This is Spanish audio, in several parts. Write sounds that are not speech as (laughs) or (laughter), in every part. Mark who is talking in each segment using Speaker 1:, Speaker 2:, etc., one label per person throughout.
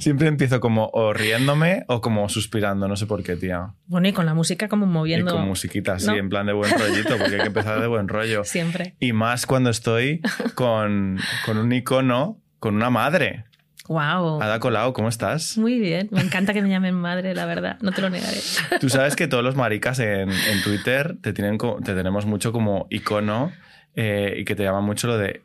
Speaker 1: Siempre empiezo como o riéndome o como suspirando, no sé por qué, tía.
Speaker 2: Bueno, y con la música como moviendo.
Speaker 1: Y con musiquita, sí, en plan de buen rollito, porque hay que empezar de buen rollo. (laughs)
Speaker 2: Siempre.
Speaker 1: Y más cuando estoy con, con un icono, con una madre.
Speaker 2: Wow.
Speaker 1: Ada Colau, ¿cómo estás?
Speaker 2: Muy bien. Me encanta que me llamen madre, la verdad. No te lo negaré.
Speaker 1: Tú (laughs) sabes que todos los maricas en, en Twitter te, tienen, te tenemos mucho como icono eh, y que te llaman mucho lo de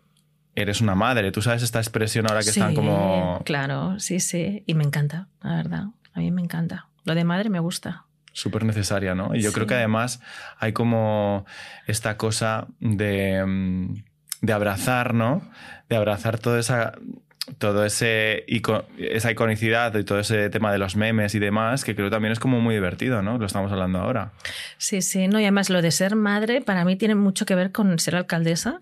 Speaker 1: eres una madre. Tú sabes esta expresión ahora que están como.
Speaker 2: Claro, sí, sí. Y me encanta, la verdad. A mí me encanta. Lo de madre me gusta.
Speaker 1: Súper necesaria, ¿no? Y yo creo que además hay como esta cosa de, mm, de abrazar, ¿no? De abrazar toda esa todo ese esa iconicidad y todo ese tema de los memes y demás, que creo también es como muy divertido, ¿no? Lo estamos hablando ahora.
Speaker 2: Sí, sí, no, y además lo de ser madre para mí tiene mucho que ver con ser alcaldesa,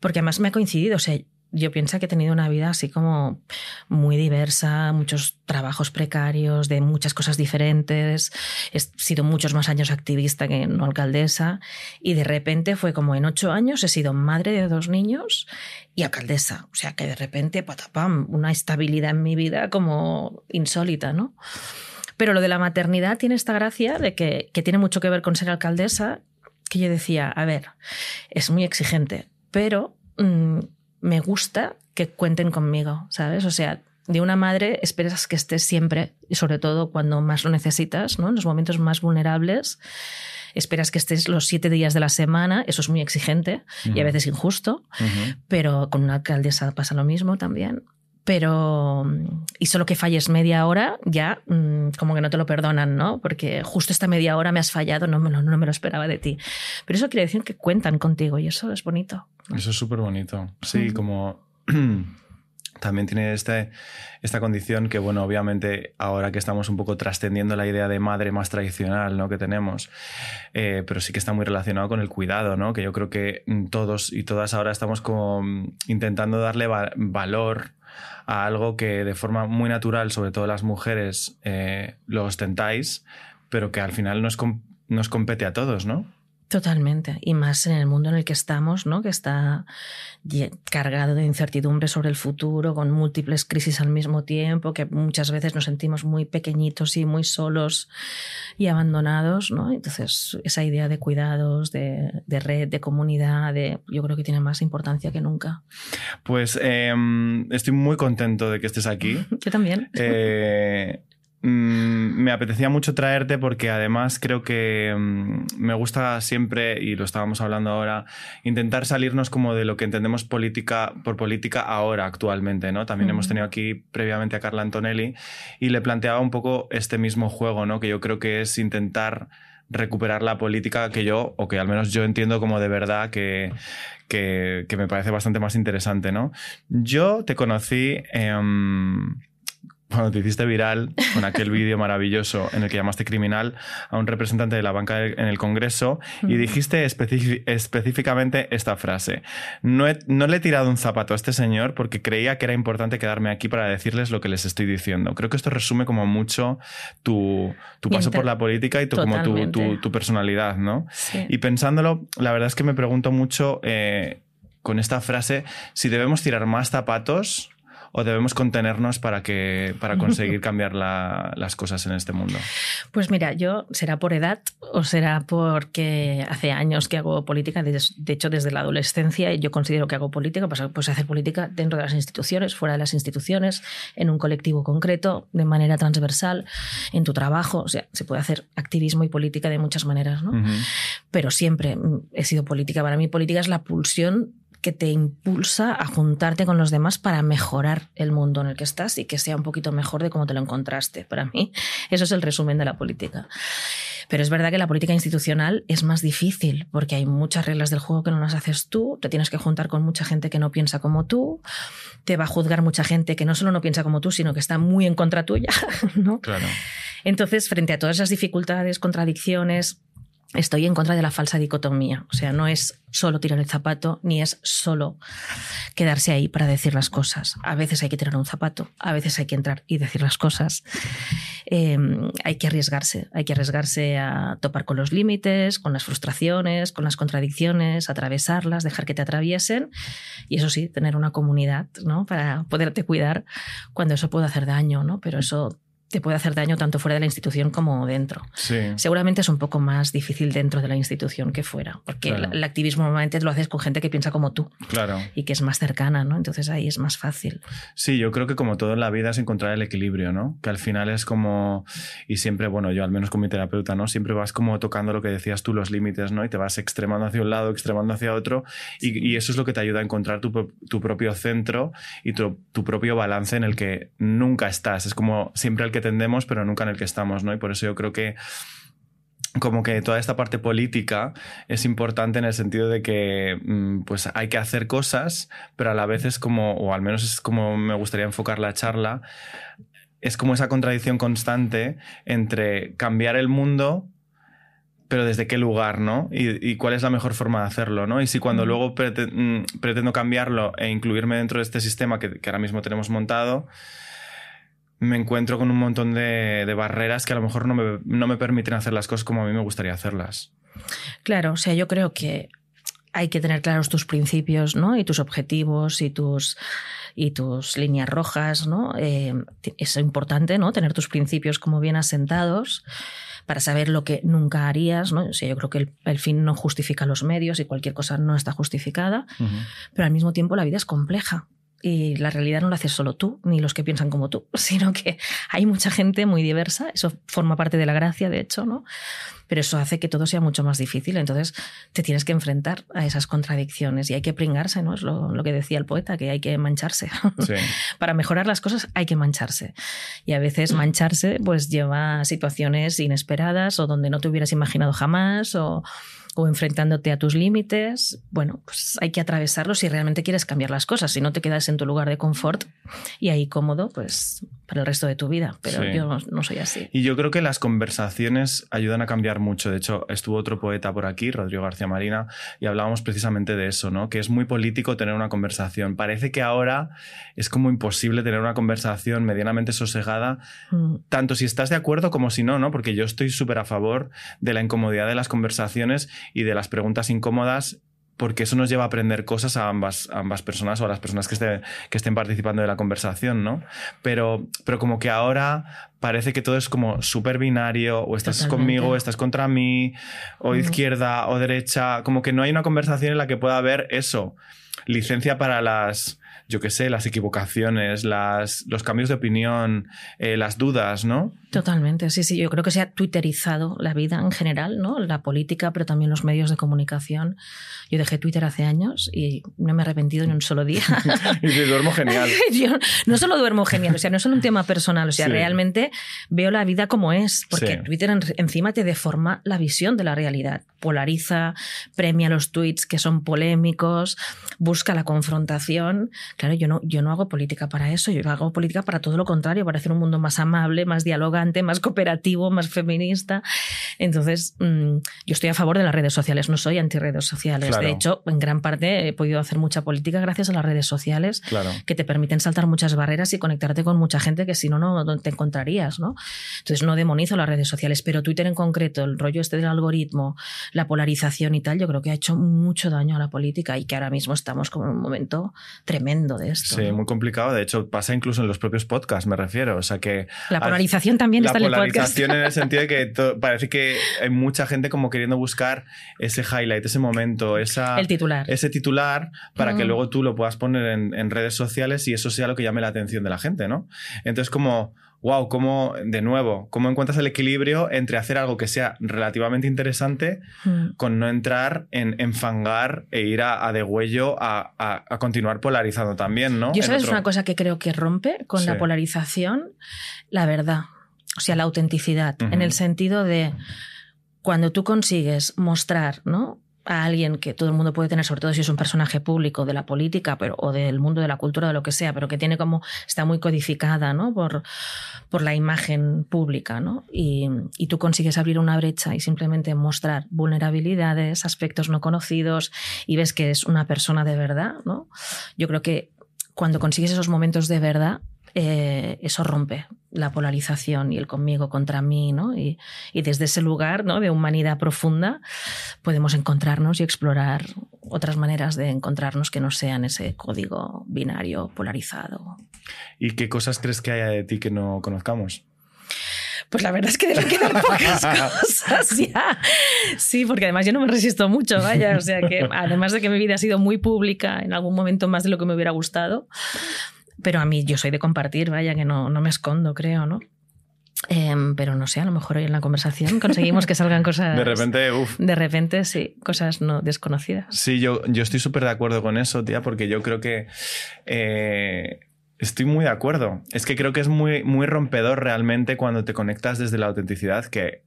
Speaker 2: porque además me ha coincidido, o sea, yo pienso que he tenido una vida así como muy diversa, muchos trabajos precarios, de muchas cosas diferentes. He sido muchos más años activista que no alcaldesa. Y de repente fue como en ocho años he sido madre de dos niños y alcaldesa. O sea que de repente, patapam, una estabilidad en mi vida como insólita, ¿no? Pero lo de la maternidad tiene esta gracia de que, que tiene mucho que ver con ser alcaldesa, que yo decía, a ver, es muy exigente, pero... Mm, me gusta que cuenten conmigo, ¿sabes? O sea, de una madre esperas que estés siempre, y sobre todo cuando más lo necesitas, ¿no? En los momentos más vulnerables, esperas que estés los siete días de la semana, eso es muy exigente y a veces injusto, pero con una alcaldesa pasa lo mismo también. Pero, y solo que falles media hora, ya mm, como que no te lo perdonan, ¿no? Porque justo esta media hora me has fallado, no, no, no me lo esperaba de ti. Pero eso quiere decir que cuentan contigo y eso es bonito.
Speaker 1: Eso es súper bonito. Sí, como (clears throat) también tiene este, esta condición que, bueno, obviamente ahora que estamos un poco trascendiendo la idea de madre más tradicional ¿no? que tenemos, eh, pero sí que está muy relacionado con el cuidado, ¿no? que yo creo que todos y todas ahora estamos como intentando darle valor a algo que de forma muy natural, sobre todo las mujeres, eh, lo ostentáis, pero que al final nos, nos compete a todos, ¿no?
Speaker 2: Totalmente. Y más en el mundo en el que estamos, ¿no? Que está cargado de incertidumbre sobre el futuro, con múltiples crisis al mismo tiempo, que muchas veces nos sentimos muy pequeñitos y muy solos y abandonados, ¿no? Entonces, esa idea de cuidados, de, red, de comunidad, de, yo creo que tiene más importancia que nunca.
Speaker 1: Pues em, estoy muy contento de que estés aquí. (laughs)
Speaker 2: yo también.
Speaker 1: Eh, me apetecía mucho traerte porque además creo que mm, me gusta siempre, y lo estábamos hablando ahora, intentar salirnos como de lo que entendemos política por política ahora, actualmente, ¿no? También hemos tenido aquí previamente a Carla Antonelli y le planteaba un poco este mismo juego, ¿no? Que yo creo que es intentar recuperar la política que yo, o que al menos yo entiendo como de verdad que, que, me parece bastante más interesante, ¿no? Yo te conocí cuando te hiciste viral con aquel vídeo maravilloso en el que llamaste criminal a un representante de la banca en el Congreso y dijiste específicamente esta frase. No, no, le he tirado un zapato a este señor porque creía que era importante quedarme aquí para decirles lo que les estoy diciendo. Creo que esto resume como mucho tu, tu paso por la política y tu, como tu, tu, personalidad, ¿no? Y pensándolo, la verdad es que me pregunto mucho... Eh, con esta frase, si debemos tirar más zapatos o debemos contenernos para, que, para conseguir (laughs) cambiar las cosas en este mundo?
Speaker 2: Pues mira, yo será por edad o será porque hace años que hago política, de, hecho desde la adolescencia yo considero que hago política, pues, pues hacer política dentro de las instituciones, fuera de las instituciones, en un colectivo concreto, de manera transversal, en tu trabajo, o sea, se puede hacer activismo y política de muchas maneras, ¿no? Pero siempre he sido política. Para mí política es la pulsión que te impulsa a juntarte con los demás para mejorar el mundo en el que estás y que sea un poquito mejor de cómo te lo encontraste. Para mí, eso es el resumen de la política. Pero es verdad que la política institucional es más difícil porque hay muchas reglas del juego que no las haces tú, te tienes que juntar con mucha gente que no piensa como tú, te va a juzgar mucha gente que no solo no piensa como tú, sino que está muy en contra tuya, (laughs) ¿no?
Speaker 1: Claro.
Speaker 2: Entonces, frente a todas esas dificultades, contradicciones, estoy en contra de la falsa dicotomía. O sea, no es solo tirar el zapato, ni es solo quedarse ahí para decir las cosas. A veces hay que tirar un zapato, a veces hay que entrar y decir las cosas. em, hay que arriesgarse, hay que arriesgarse a topar con los límites, con las frustraciones, con las contradicciones, atravesarlas, dejar que te atraviesen y eso sí, tener una comunidad ¿no? para poderte cuidar cuando eso puede hacer daño, ¿no? pero eso te puede hacer daño tanto fuera de la institución como dentro. Seguramente es un poco más difícil dentro de la institución que fuera, porque el, activismo normalmente lo haces con gente que piensa como tú
Speaker 1: claro.
Speaker 2: y que es más cercana, ¿no? Entonces ahí es más fácil.
Speaker 1: Sí, yo creo que como todo en la vida es encontrar el equilibrio, ¿no? Que al final es como, y siempre, bueno, yo al menos con mi terapeuta, ¿no? Siempre vas como tocando lo que decías tú, los límites, ¿no? Y te vas extremando hacia un lado, extremando hacia otro, y, eso es lo que te ayuda a encontrar tu, tu propio centro y tu, tu propio balance en el que nunca estás. Es como siempre el que tendemos, pero nunca en el que estamos, ¿no? Y por eso yo creo que como que toda esta parte política es importante en el sentido de que mm, pues hay que hacer cosas, pero a la vez es como, o al menos es como me gustaría enfocar la charla, es como esa contradicción constante entre cambiar el mundo pero desde qué lugar, ¿no? Y, cuál es la mejor forma de hacerlo, ¿no? Y si cuando luego mm, pretendo cambiarlo e incluirme dentro de este sistema que ahora mismo tenemos montado, me encuentro con un montón de, barreras que a lo mejor no me, no me, permiten hacer las cosas como a mí me gustaría hacerlas.
Speaker 2: Claro, o sea, yo creo que hay que tener claros tus principios, ¿no? Y tus objetivos y tus y tus líneas rojas, ¿no? Eh, es importante, ¿no? Tener tus principios como bien asentados para saber lo que nunca harías, ¿no? O sea, yo creo que el, fin no justifica los medios y cualquier cosa no está justificada, pero al mismo tiempo la vida es compleja y la realidad no la haces solo tú, ni los que piensan como tú, (laughs) sino que hay mucha gente muy diversa, eso forma parte de la gracia, de hecho, ¿no? Pero eso hace que todo sea mucho más difícil, entonces te tienes que enfrentar a esas contradicciones y hay que pringarse, ¿no? Es lo, que decía el poeta, que hay que mancharse. (laughs) Para mejorar las cosas hay que mancharse. Y a veces mancharse pues lleva a situaciones inesperadas o donde no te hubieras imaginado jamás o o enfrentándote a tus límites, bueno, pues hay que atravesarlos si realmente quieres cambiar las cosas. Si no te quedas en tu lugar de confort y ahí cómodo, pues para el resto de tu vida. Pero yo no, soy así.
Speaker 1: Y yo creo que las conversaciones ayudan a cambiar mucho. De hecho, estuvo otro poeta por aquí, Rodrigo García Marina, y hablábamos precisamente de eso, ¿no? Que es muy político tener una conversación. Parece que ahora es como imposible tener una conversación medianamente sosegada, mm. tanto si estás de acuerdo como si no, ¿no? Porque yo estoy súper a favor de la incomodidad de las conversaciones y de las preguntas incómodas porque eso nos lleva a aprender cosas a ambas, ambas personas o a las personas que, que estén participando de la conversación, ¿no? Pero, pero como que ahora parece que todo es como súper binario, o estás conmigo, o estás contra mí, o izquierda o derecha, como que no hay una conversación en la que pueda haber eso, licencia para las yo qué sé, las equivocaciones, las, los cambios de opinión, eh, las dudas, ¿no?
Speaker 2: Totalmente, sí, sí. Yo creo que se ha twitterizado la vida en general, ¿no? La política, pero también los medios de comunicación. Yo dejé Twitter hace años y no me he arrepentido ni un solo día. (laughs)
Speaker 1: y te duermo genial. (laughs)
Speaker 2: Yo no solo duermo genial, o sea, no es solo un tema personal, o sea, realmente veo la vida como es, porque Twitter encima te deforma la visión de la realidad. Polariza, premia los tweets que son polémicos, busca la confrontación. Claro, yo no, yo no hago política para eso, yo hago política para todo lo contrario, para hacer un mundo más amable, más dialogante, más cooperativo, más feminista. Entonces, mm, yo estoy a favor de las redes sociales, no soy anti redes sociales. De hecho, en gran parte he podido hacer mucha política gracias a las redes sociales que te permiten saltar muchas barreras y conectarte con mucha gente que si no, no te encontrarías. ¿no? Entonces, no demonizo las redes sociales, pero Twitter en concreto, el rollo este del algoritmo, la polarización y tal, yo creo que ha hecho mucho daño a la política y que ahora mismo estamos como en un momento tremendo de esto.
Speaker 1: Sí, muy complicado. De hecho, pasa incluso en los propios podcasts, me refiero. O sea que.
Speaker 2: La polarización también está en el
Speaker 1: podcast. La polarización en el sentido de que parece que hay mucha gente como queriendo buscar ese highlight, ese momento, esa,
Speaker 2: el titular.
Speaker 1: ese titular para que luego tú lo puedas poner en, en redes sociales y eso sea lo que llame la atención de la gente, ¿no? Entonces, como wow, cómo, de nuevo, cómo encuentras el equilibrio entre hacer algo que sea relativamente interesante hmm. con no entrar en enfangar e ir a, a degüello a, a, continuar polarizando también, ¿no?
Speaker 2: Yo sabes una cosa que creo que rompe con la polarización, la verdad, o sea, la autenticidad, en el sentido de cuando tú consigues mostrar, ¿no? A alguien que todo el mundo puede tener, sobre todo si es un personaje público de la política pero, o del mundo de la cultura, de lo que sea, pero que tiene como, está muy codificada ¿no? por, por la imagen pública, ¿no? Y, y, tú consigues abrir una brecha y simplemente mostrar vulnerabilidades, aspectos no conocidos y ves que es una persona de verdad, ¿no? Yo creo que cuando consigues esos momentos de verdad, eh, eso rompe la polarización y el conmigo contra mí, ¿no? Y, desde ese lugar ¿no? de humanidad profunda podemos encontrarnos y explorar otras maneras de encontrarnos que no sean ese código binario polarizado.
Speaker 1: ¿Y qué cosas crees que haya de ti que no conozcamos?
Speaker 2: Pues la verdad es que deben quedar (laughs) pocas cosas ya. Sí, porque además yo no me resisto mucho, vaya. O sea que además de que mi vida ha sido muy pública en algún momento más de lo que me hubiera gustado, pero a mí yo soy de compartir, vaya, que no, no me escondo, creo, ¿no? Em, pero no sé, a lo mejor hoy en la conversación conseguimos que salgan (laughs) cosas.
Speaker 1: De repente, uff.
Speaker 2: De repente, sí, cosas no desconocidas.
Speaker 1: Sí, yo, yo estoy súper de acuerdo con eso, tía, porque yo creo que. Eh, estoy muy de acuerdo. Es que creo que es muy, muy rompedor realmente cuando te conectas desde la autenticidad, que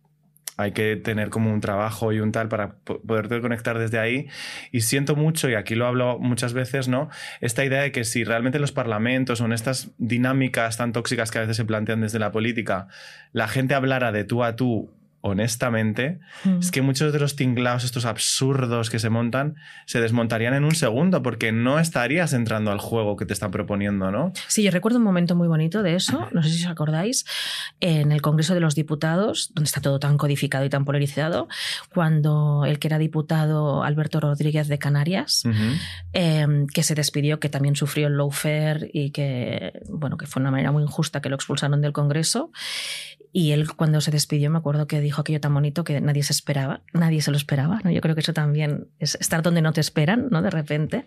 Speaker 1: hay que tener como un trabajo y un tal para poderte conectar desde ahí. Y siento mucho, y aquí lo hablo muchas veces, ¿no? Esta idea de que si realmente en los parlamentos o en estas dinámicas tan tóxicas que a veces se plantean desde la política, la gente hablara de tú a tú honestamente, mm. es que muchos de los tinglados, estos absurdos que se montan, se desmontarían en un segundo porque no estarías entrando al juego que te están proponiendo, ¿no?
Speaker 2: Sí, yo recuerdo un momento muy bonito de eso, (clears throat) no sé si os acordáis, en el Congreso de los Diputados, donde está todo tan codificado y tan polarizado, cuando el que era diputado Alberto Rodríguez de Canarias, em, que se despidió, que también sufrió el lawfare y que, bueno, que fue una manera muy injusta que lo expulsaron del Congreso. Y él cuando se despidió me acuerdo que dijo aquello tan bonito que nadie se esperaba, nadie se lo esperaba. ¿no? Yo creo que eso también es estar donde no te esperan, ¿no? De repente.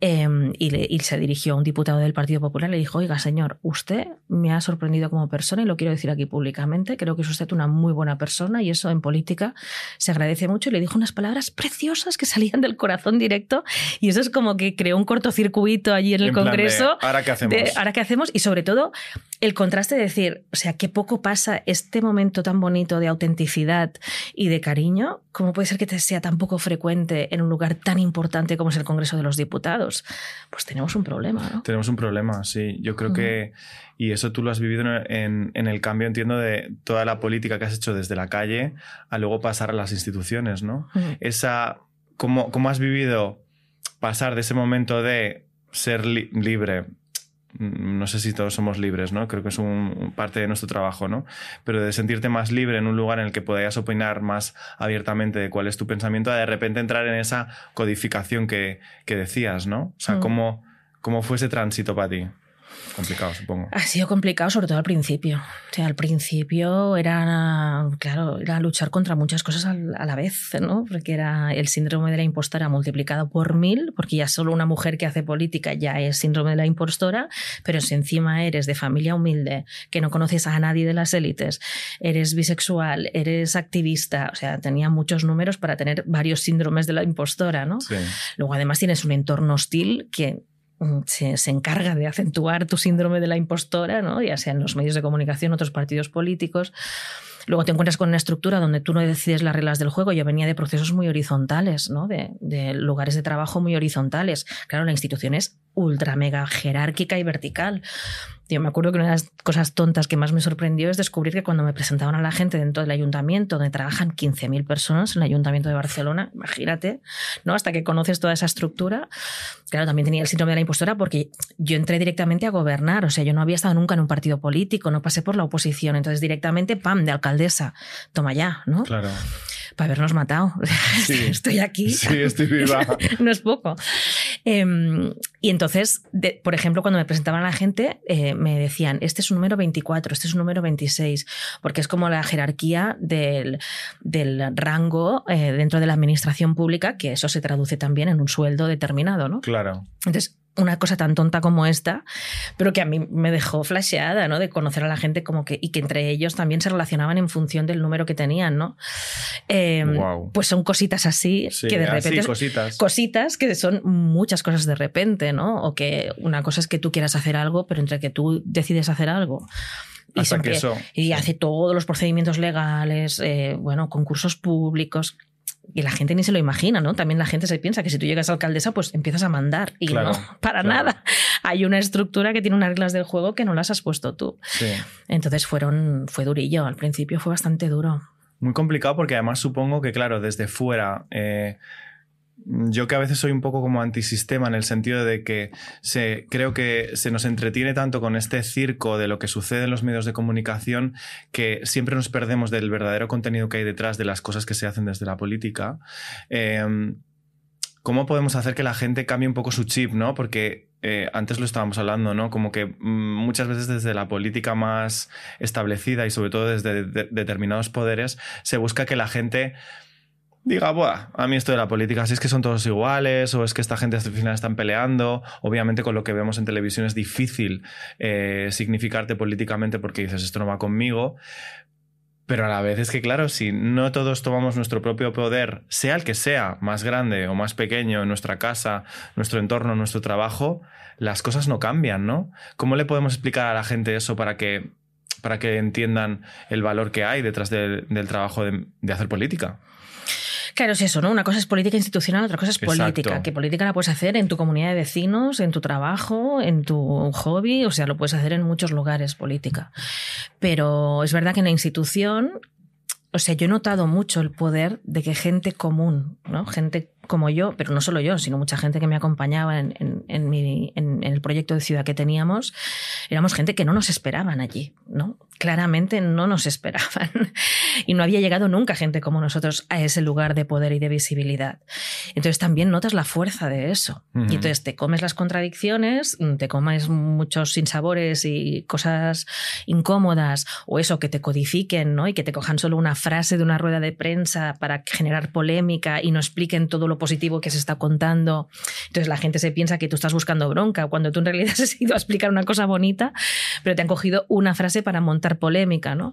Speaker 2: Em, y, se dirigió a un diputado del Partido Popular y le dijo, oiga, señor, usted me ha sorprendido como persona y lo quiero decir aquí públicamente. Creo que es usted una muy buena persona y eso en política se agradece mucho. Y le dijo unas palabras preciosas que salían del corazón directo y eso es como que creó un cortocircuito allí en el Congreso.
Speaker 1: ¿Ahora qué hacemos?
Speaker 2: ¿Ahora qué hacemos? Y sobre todo el contraste de decir, o sea, qué poco pasa este momento tan bonito de autenticidad y de cariño, ¿cómo puede ser que te sea tan poco frecuente en un lugar tan importante como es el Congreso de los Diputados? Pues tenemos un problema, ¿no?
Speaker 1: Tenemos un problema, sí. Yo creo que, y eso tú lo has vivido en, el cambio, entiendo, de toda la política que has hecho desde la calle a luego pasar a las instituciones, ¿no? Esa, ¿cómo, ¿Cómo has vivido pasar de ese momento de ser libre, no sé si todos somos libres, ¿no? Creo que es un, parte de nuestro trabajo, ¿no? Pero de sentirte más libre en un lugar en el que podías opinar más abiertamente de cuál es tu pensamiento, a de repente entrar en esa codificación que, decías, ¿no? O sea, mm. ¿cómo, ¿cómo fue ese tránsito para ti? Complicado, supongo.
Speaker 2: Ha sido complicado, sobre todo al principio. O sea, al principio era, claro, era luchar contra muchas cosas a la vez, ¿no? Porque era el síndrome de la impostora multiplicado por mil, porque ya solo una mujer que hace política ya es síndrome de la impostora, pero si encima eres de familia humilde, que no conoces a nadie de las élites, eres bisexual, eres activista, o sea, tenía muchos números para tener varios síndromes de la impostora, ¿no? Luego además tienes un entorno hostil que Mm, se, encarga de acentuar tu síndrome de la impostora, ¿no? ya sea en los medios de comunicación, otros partidos políticos. Luego te encuentras con una estructura donde tú no decides las reglas del juego. Yo venía de procesos muy horizontales, ¿no? de, de lugares de trabajo muy horizontales. Claro, la institución es ultra mega jerárquica y vertical. Yo me acuerdo que una de las cosas tontas que más me sorprendió es descubrir que cuando me presentaban a la gente dentro del ayuntamiento, donde trabajan 15.000 personas, en el ayuntamiento de Barcelona, imagínate, ¿no? Hasta que conoces toda esa estructura. Claro, también tenía el síndrome de la impostora porque yo entré directamente a gobernar, o sea, yo no había estado nunca en un partido político, no pasé por la oposición, entonces directamente, pam, de alcaldesa, toma ya, ¿no?
Speaker 1: Claro
Speaker 2: para habernos matado. (laughs) estoy aquí.
Speaker 1: Sí, estoy viva. (laughs)
Speaker 2: no es poco. Em, y entonces, por ejemplo, cuando me presentaban a la gente, eh, me decían, este es un número 24, este es un número 26, porque es como la jerarquía del, rango eh, dentro de la administración pública, que eso se traduce también en un sueldo determinado, ¿no?
Speaker 1: Claro.
Speaker 2: Entonces, una cosa tan tonta como esta, pero que a mí me dejó flasheada, ¿no? De conocer a la gente como que, y que entre ellos también se relacionaban en función del número que tenían, ¿no? Em, pues son cositas así que de repente...
Speaker 1: cositas.
Speaker 2: Cositas que son muchas cosas de repente, ¿no? O que una cosa es que tú quieras hacer algo, pero entre que tú decides hacer algo y, y hace todos los procedimientos legales, eh, bueno, concursos públicos, y la gente ni se lo imagina, ¿no? También la gente se piensa que si tú llegas a alcaldesa, pues empiezas a mandar. Y no, (laughs) para nada. Hay una estructura que tiene unas reglas del juego que no las has puesto tú. Entonces fueron, fue durillo. Al principio fue bastante duro.
Speaker 1: Muy complicado porque además supongo que, claro, desde fuera. Eh, yo que a veces soy un poco como antisistema en el sentido de que se, creo que se nos entretiene tanto con este circo de lo que sucede en los medios de comunicación que siempre nos perdemos del verdadero contenido que hay detrás de las cosas que se hacen desde la política. Em, ¿Cómo podemos hacer que la gente cambie un poco su chip, no? Porque eh, antes lo estábamos hablando, ¿no? Como que mm, muchas veces desde la política más establecida y sobre todo desde determinados poderes se busca que la gente diga, Buah, a mí esto de la política, si es que son todos iguales o es que esta gente al final están peleando. Obviamente con lo que vemos en televisión es difícil eh, significarte políticamente porque dices, esto no va conmigo. Pero a la vez es que, claro, si no todos tomamos nuestro propio poder, sea el que sea, más grande o más pequeño, en nuestra casa, nuestro entorno, nuestro trabajo, las cosas no cambian, ¿no? ¿Cómo le podemos explicar a la gente eso para que, para que entiendan el valor que hay detrás del trabajo de hacer política?
Speaker 2: Claro, es eso, ¿no? Una cosa es política institucional, otra cosa es política. Que política la puedes hacer en tu comunidad de vecinos, en tu trabajo, en tu hobby, o sea, lo puedes hacer en muchos lugares política. Pero es verdad que en la institución o sea, yo he notado mucho el poder de que gente común, ¿no? Gente como yo, pero no solo yo, sino mucha gente que me acompañaba en, en, el proyecto de ciudad que teníamos, éramos gente que no nos esperaban allí, ¿no? Claramente no nos (laughs) esperaban. y no había llegado nunca gente como nosotros a ese lugar de poder y de visibilidad. Entonces también notas la fuerza de eso. Y entonces te comes las contradicciones, te comes muchos sinsabores y cosas incómodas, o eso que te codifiquen, ¿no? Y que te cojan solo una frase de una rueda de prensa para generar polémica y no expliquen todo lo positivo que se está contando. Entonces la gente se piensa que tú estás buscando bronca cuando tú en realidad (laughs) has ido a explicar una cosa bonita, pero te han cogido una frase para montar polémica, ¿no?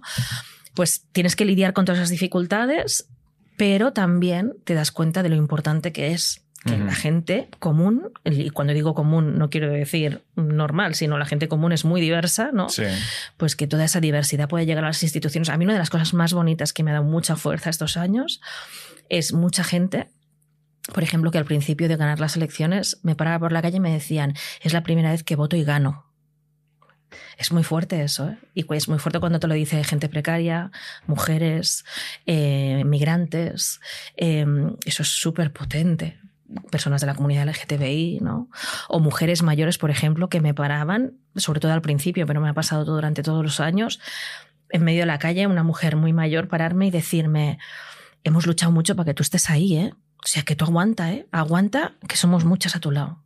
Speaker 2: Pues tienes que lidiar con todas esas dificultades, pero también te das cuenta de lo importante que es que la gente común, y cuando digo común no quiero decir normal, sino la gente común es muy diversa, ¿no? Sí. Pues que toda esa diversidad puede llegar a las instituciones. A mí una de las cosas más bonitas que me ha dado mucha fuerza estos años es mucha gente por ejemplo, que al principio de ganar las elecciones me paraba por la calle y me decían, es la primera vez que voto y gano. Es muy fuerte eso, ¿eh? Y es muy fuerte cuando te lo dice gente precaria, mujeres, eh, migrantes. Eh, eso es súper potente. Personas de la comunidad LGTBI, ¿no? O mujeres mayores, por ejemplo, que me paraban, sobre todo al principio, pero me ha pasado todo durante todos los años, en medio de la calle, una mujer muy mayor pararme y decirme, hemos luchado mucho para que tú estés ahí, ¿eh? O sea, que tú aguanta, ¿eh? Aguanta, que somos muchas a tu lado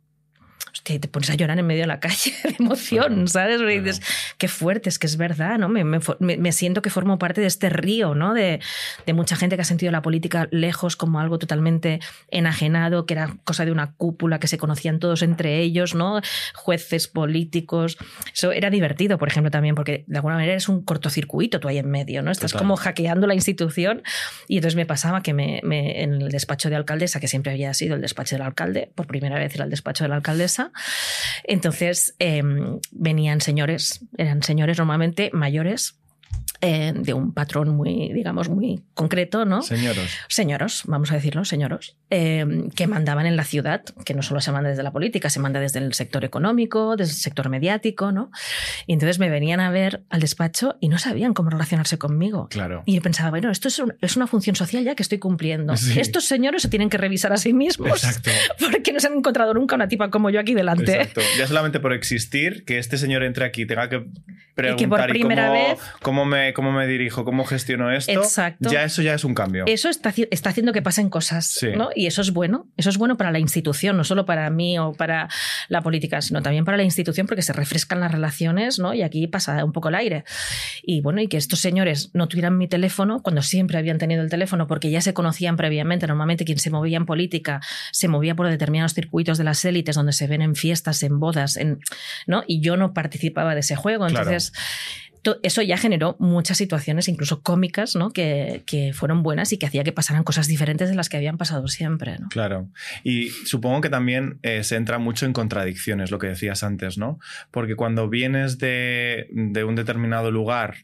Speaker 2: te pones a llorar en medio de la calle (laughs) de emoción, ¿sabes? Y dices, qué fuerte, es que es verdad, ¿no? Me, me, siento que formo parte de este río, ¿no? De, de, mucha gente que ha sentido la política lejos como algo totalmente enajenado, que era cosa de una cúpula, que se conocían todos entre ellos, ¿no? Jueces, políticos. Eso era divertido, por ejemplo, también, porque de alguna manera es un cortocircuito tú ahí en medio, ¿no? Estás como hackeando la institución. Y entonces me pasaba que me, en el despacho de alcaldesa, que siempre había sido el despacho del alcalde, por primera vez era el despacho de la alcaldesa, entonces em, venían señores, eran señores normalmente mayores, eh, de un patrón muy, digamos, muy concreto, ¿no?
Speaker 1: Señoros.
Speaker 2: Señoros, vamos a decirlo, señoros, eh, que mandaban en la ciudad, que no solo se manda desde la política, se manda desde el sector económico, desde el sector mediático, ¿no? Y entonces me venían a ver al despacho y no sabían cómo relacionarse conmigo.
Speaker 1: Claro.
Speaker 2: Y yo pensaba, bueno, esto es, una función social ya que estoy cumpliendo. Estos señores se tienen que revisar a sí mismos. Exacto. (laughs) Porque no se han encontrado nunca una tipa como yo aquí delante.
Speaker 1: Exacto. Ya solamente por existir, que este señor entre aquí tenga que preguntar y, que por primera vez, cómo me cómo me dirijo, cómo gestiono esto, Exacto. ya eso ya es un cambio.
Speaker 2: Eso está, está haciendo que pasen cosas, ¿no? Y eso es bueno. Eso es bueno para la institución, no solo para mí o para la política, sino también para la institución porque se refrescan las relaciones, ¿no? Y aquí pasa un poco el aire. Y bueno, y que estos señores no tuvieran mi teléfono cuando siempre habían tenido el teléfono porque ya se conocían previamente. Normalmente quien se movía en política se movía por determinados circuitos de las élites donde se ven en fiestas, en bodas, en, ¿no? Y yo no participaba de ese juego. Entonces, eso ya generó muchas situaciones, incluso cómicas, ¿no? que, fueron buenas y que hacía que pasaran cosas diferentes de las que habían pasado siempre. ¿no?
Speaker 1: Claro. Y supongo que también eh, se entra mucho en contradicciones, lo que decías antes, ¿no? Porque cuando vienes de, un determinado lugar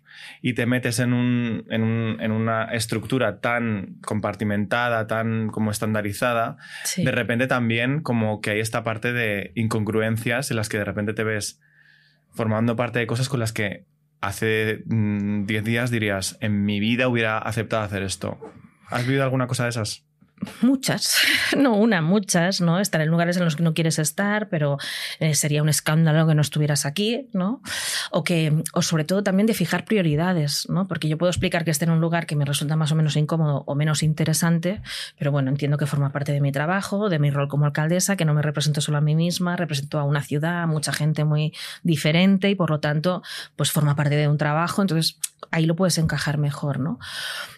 Speaker 1: y te metes en, una estructura tan compartimentada, tan como estandarizada, de repente también como que hay esta parte de incongruencias en las que de repente te ves formando parte de cosas con las que hace 10 mm, días dirías, en mi vida hubiera aceptado hacer esto. ¿Has vivido alguna cosa de esas?
Speaker 2: Muchas, (laughs) no una, muchas, ¿no? Estar en lugares en los que no quieres estar, pero eh, sería un escándalo que no estuvieras aquí, ¿no? O que, o sobre todo también de fijar prioridades, ¿no? Porque yo puedo explicar que esté en un lugar que me resulta más o menos incómodo o menos interesante, pero bueno, entiendo que forma parte de mi trabajo, de mi rol como alcaldesa, que no me represento solo a mí misma, represento a una ciudad, a mucha gente muy diferente y por lo tanto, pues forma parte de un trabajo, entonces ahí lo puedes encajar mejor, ¿no?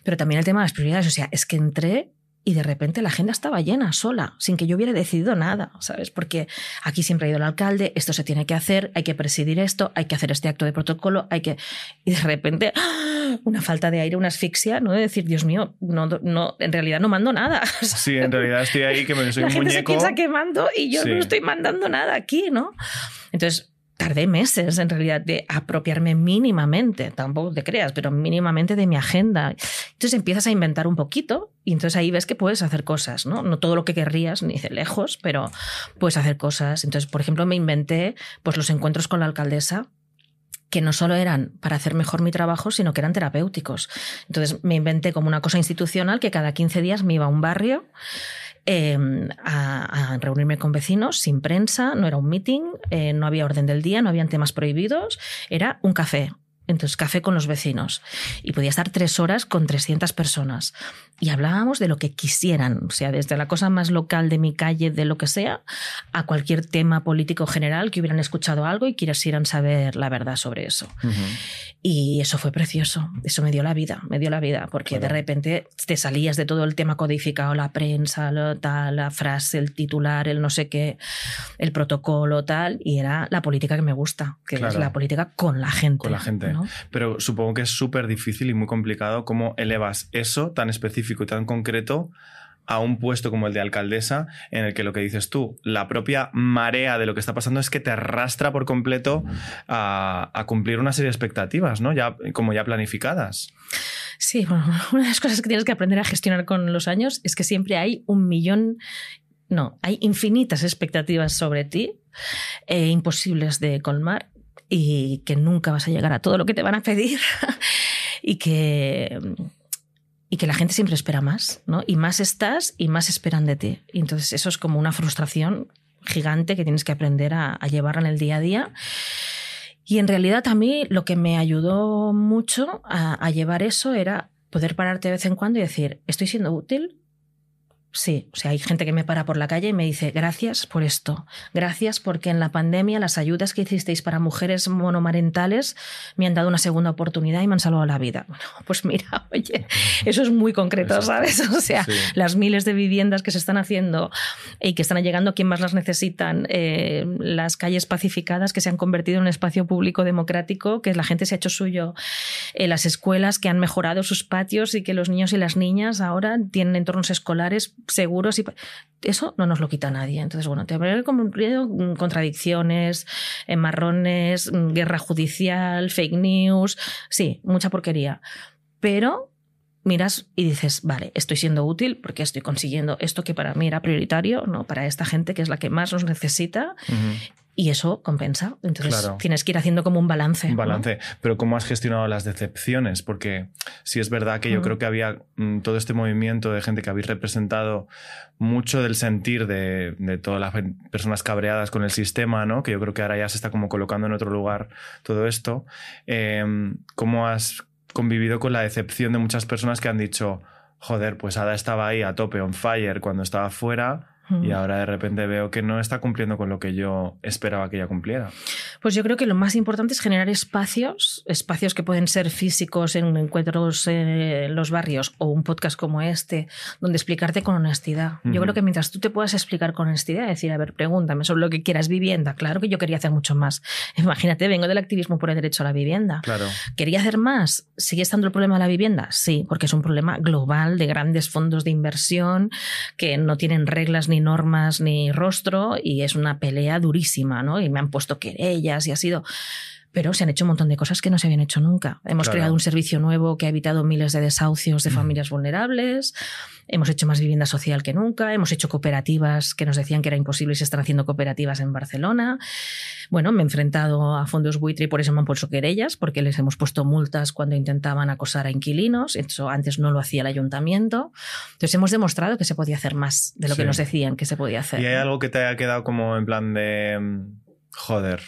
Speaker 2: Pero también el tema de las prioridades, o sea, es que entré y de repente la agenda estaba llena, sola, sin que yo hubiera decidido nada, ¿sabes? Porque aquí siempre ha ido el alcalde, esto se tiene que hacer, hay que presidir esto, hay que hacer este acto de protocolo, hay que... Y de repente, ¡ah! una falta de aire, una asfixia, ¿no? De decir, Dios mío, no, no, en realidad no mando nada. (laughs)
Speaker 1: Sí, en realidad estoy ahí que me soy
Speaker 2: la
Speaker 1: un
Speaker 2: gente
Speaker 1: muñeco.
Speaker 2: se piensa que mando y yo no estoy mandando nada aquí, ¿no? Entonces, tardé meses en realidad de apropiarme mínimamente, tampoco te creas, pero mínimamente de mi agenda. Entonces empiezas a inventar un poquito y entonces ahí ves que puedes hacer cosas, ¿no? No todo lo que querrías ni de lejos, pero puedes hacer cosas. Entonces, por ejemplo, me inventé pues los encuentros con la alcaldesa que no solo eran para hacer mejor mi trabajo, sino que eran terapéuticos. Entonces me inventé como una cosa institucional que cada 15 días me iba a un barrio a, a, reunirme con vecinos sin prensa, no era un meeting, eh, no había orden del día, no habían temas prohibidos, era un café, entonces, café con los vecinos. Y podía estar tres horas con 300 personas. Y hablábamos de lo que quisieran, o sea, desde la cosa más local de mi calle, de lo que sea, a cualquier tema político general que hubieran escuchado algo y quisieran saber la verdad sobre eso. Uh -huh. Y eso fue precioso. Eso me dio la vida, me dio la vida, porque claro. de repente te salías de todo el tema codificado, la prensa, lo, tal, la frase, el titular, el no sé qué, el protocolo, tal, y era la política que me gusta, que claro. es la política con la gente.
Speaker 1: Con la gente. ¿No? Pero supongo que es súper difícil y muy complicado cómo elevas eso tan específico y tan concreto a un puesto como el de alcaldesa, en el que lo que dices tú, la propia marea de lo que está pasando es que te arrastra por completo a, a cumplir una serie de expectativas, ¿no? Ya, como ya planificadas.
Speaker 2: Sí, bueno, (laughs) una de las cosas que tienes que aprender a gestionar con los años es que siempre hay un millón, no, hay infinitas expectativas sobre ti, eh, imposibles de colmar y que nunca vas a llegar a todo lo que te van a pedir (laughs) y que y que la gente siempre espera más, ¿no? Y más estás y más esperan de ti. Y entonces eso es como una frustración gigante que tienes que aprender a, a llevar en el día a día. Y en realidad a mí lo que me ayudó mucho a llevar eso era poder pararte de vez en cuando y decir, ¿estoy siendo útil? Sí, o sea, hay gente que me para por la calle y me dice, gracias por esto, gracias porque en la pandemia las ayudas que hicisteis para mujeres monomarentales me han dado una segunda oportunidad y me han salvado la vida. Bueno, (laughs) pues mira, oye, eso es muy concreto, Exacto. ¿sabes? O sea, sí. las miles de viviendas que se están haciendo y que están llegando a quien más las necesitan, eh, las calles pacificadas que se han convertido en un espacio público democrático, que la gente se ha hecho suyo, eh, las escuelas que han mejorado sus patios y que los niños y las niñas ahora tienen entornos escolares seguros y eso no nos lo quita nadie. Entonces, bueno, te habré cumplido contradicciones, marrones, guerra judicial, fake news, sí, mucha porquería. Pero miras y dices, vale, estoy siendo útil porque estoy consiguiendo esto que para mí era prioritario, ¿no? Para esta gente que es la que más nos necesita. Y eso compensa. Entonces claro. tienes que ir haciendo como un balance.
Speaker 1: Un balance. ¿no? Pero ¿cómo has gestionado las decepciones? Porque si es verdad que yo mm. creo que había mm, todo este movimiento de gente que habéis representado mucho del sentir de, de, todas las personas cabreadas con el sistema, ¿no? Que yo creo que ahora ya se está como colocando en otro lugar todo esto. Eh, ¿Cómo has convivido con la decepción de muchas personas que han dicho, joder, pues Ada estaba ahí a tope, on fire, cuando estaba fuera y ahora de repente veo que no está cumpliendo con lo que yo esperaba que ella cumpliera.
Speaker 2: Pues yo creo que lo más importante es generar espacios, espacios que pueden ser físicos en encuentros en los barrios o un podcast como este, donde explicarte con honestidad. Uh -huh. Yo creo que mientras tú te puedas explicar con honestidad, decir, a ver, pregúntame sobre lo que quieras, vivienda, claro que yo quería hacer mucho más. (laughs) Imagínate, vengo del activismo por el derecho a la vivienda.
Speaker 1: Claro.
Speaker 2: ¿Quería hacer más? ¿Sigue estando el problema de la vivienda? Sí, porque es un problema global de grandes fondos de inversión que no tienen reglas ni normas ni rostro y es una pelea durísima, ¿no? Y me han puesto querellas y ha sido... pero se han hecho un montón de cosas que no se habían hecho nunca. Hemos
Speaker 1: Claro.
Speaker 2: creado un servicio nuevo que ha evitado miles de desahucios de familias vulnerables, hemos hecho más vivienda social que nunca, hemos hecho cooperativas que nos decían que era imposible y se están haciendo cooperativas en Barcelona. Bueno, me he enfrentado a fondos buitre y por eso me han puesto querellas, porque les hemos puesto multas cuando intentaban acosar a inquilinos. Eso antes no lo hacía el ayuntamiento. Entonces hemos demostrado que se podía hacer más de lo que
Speaker 1: Sí.
Speaker 2: nos decían que se podía hacer.
Speaker 1: ¿Y hay algo que te haya quedado como en plan de. mm, Joder,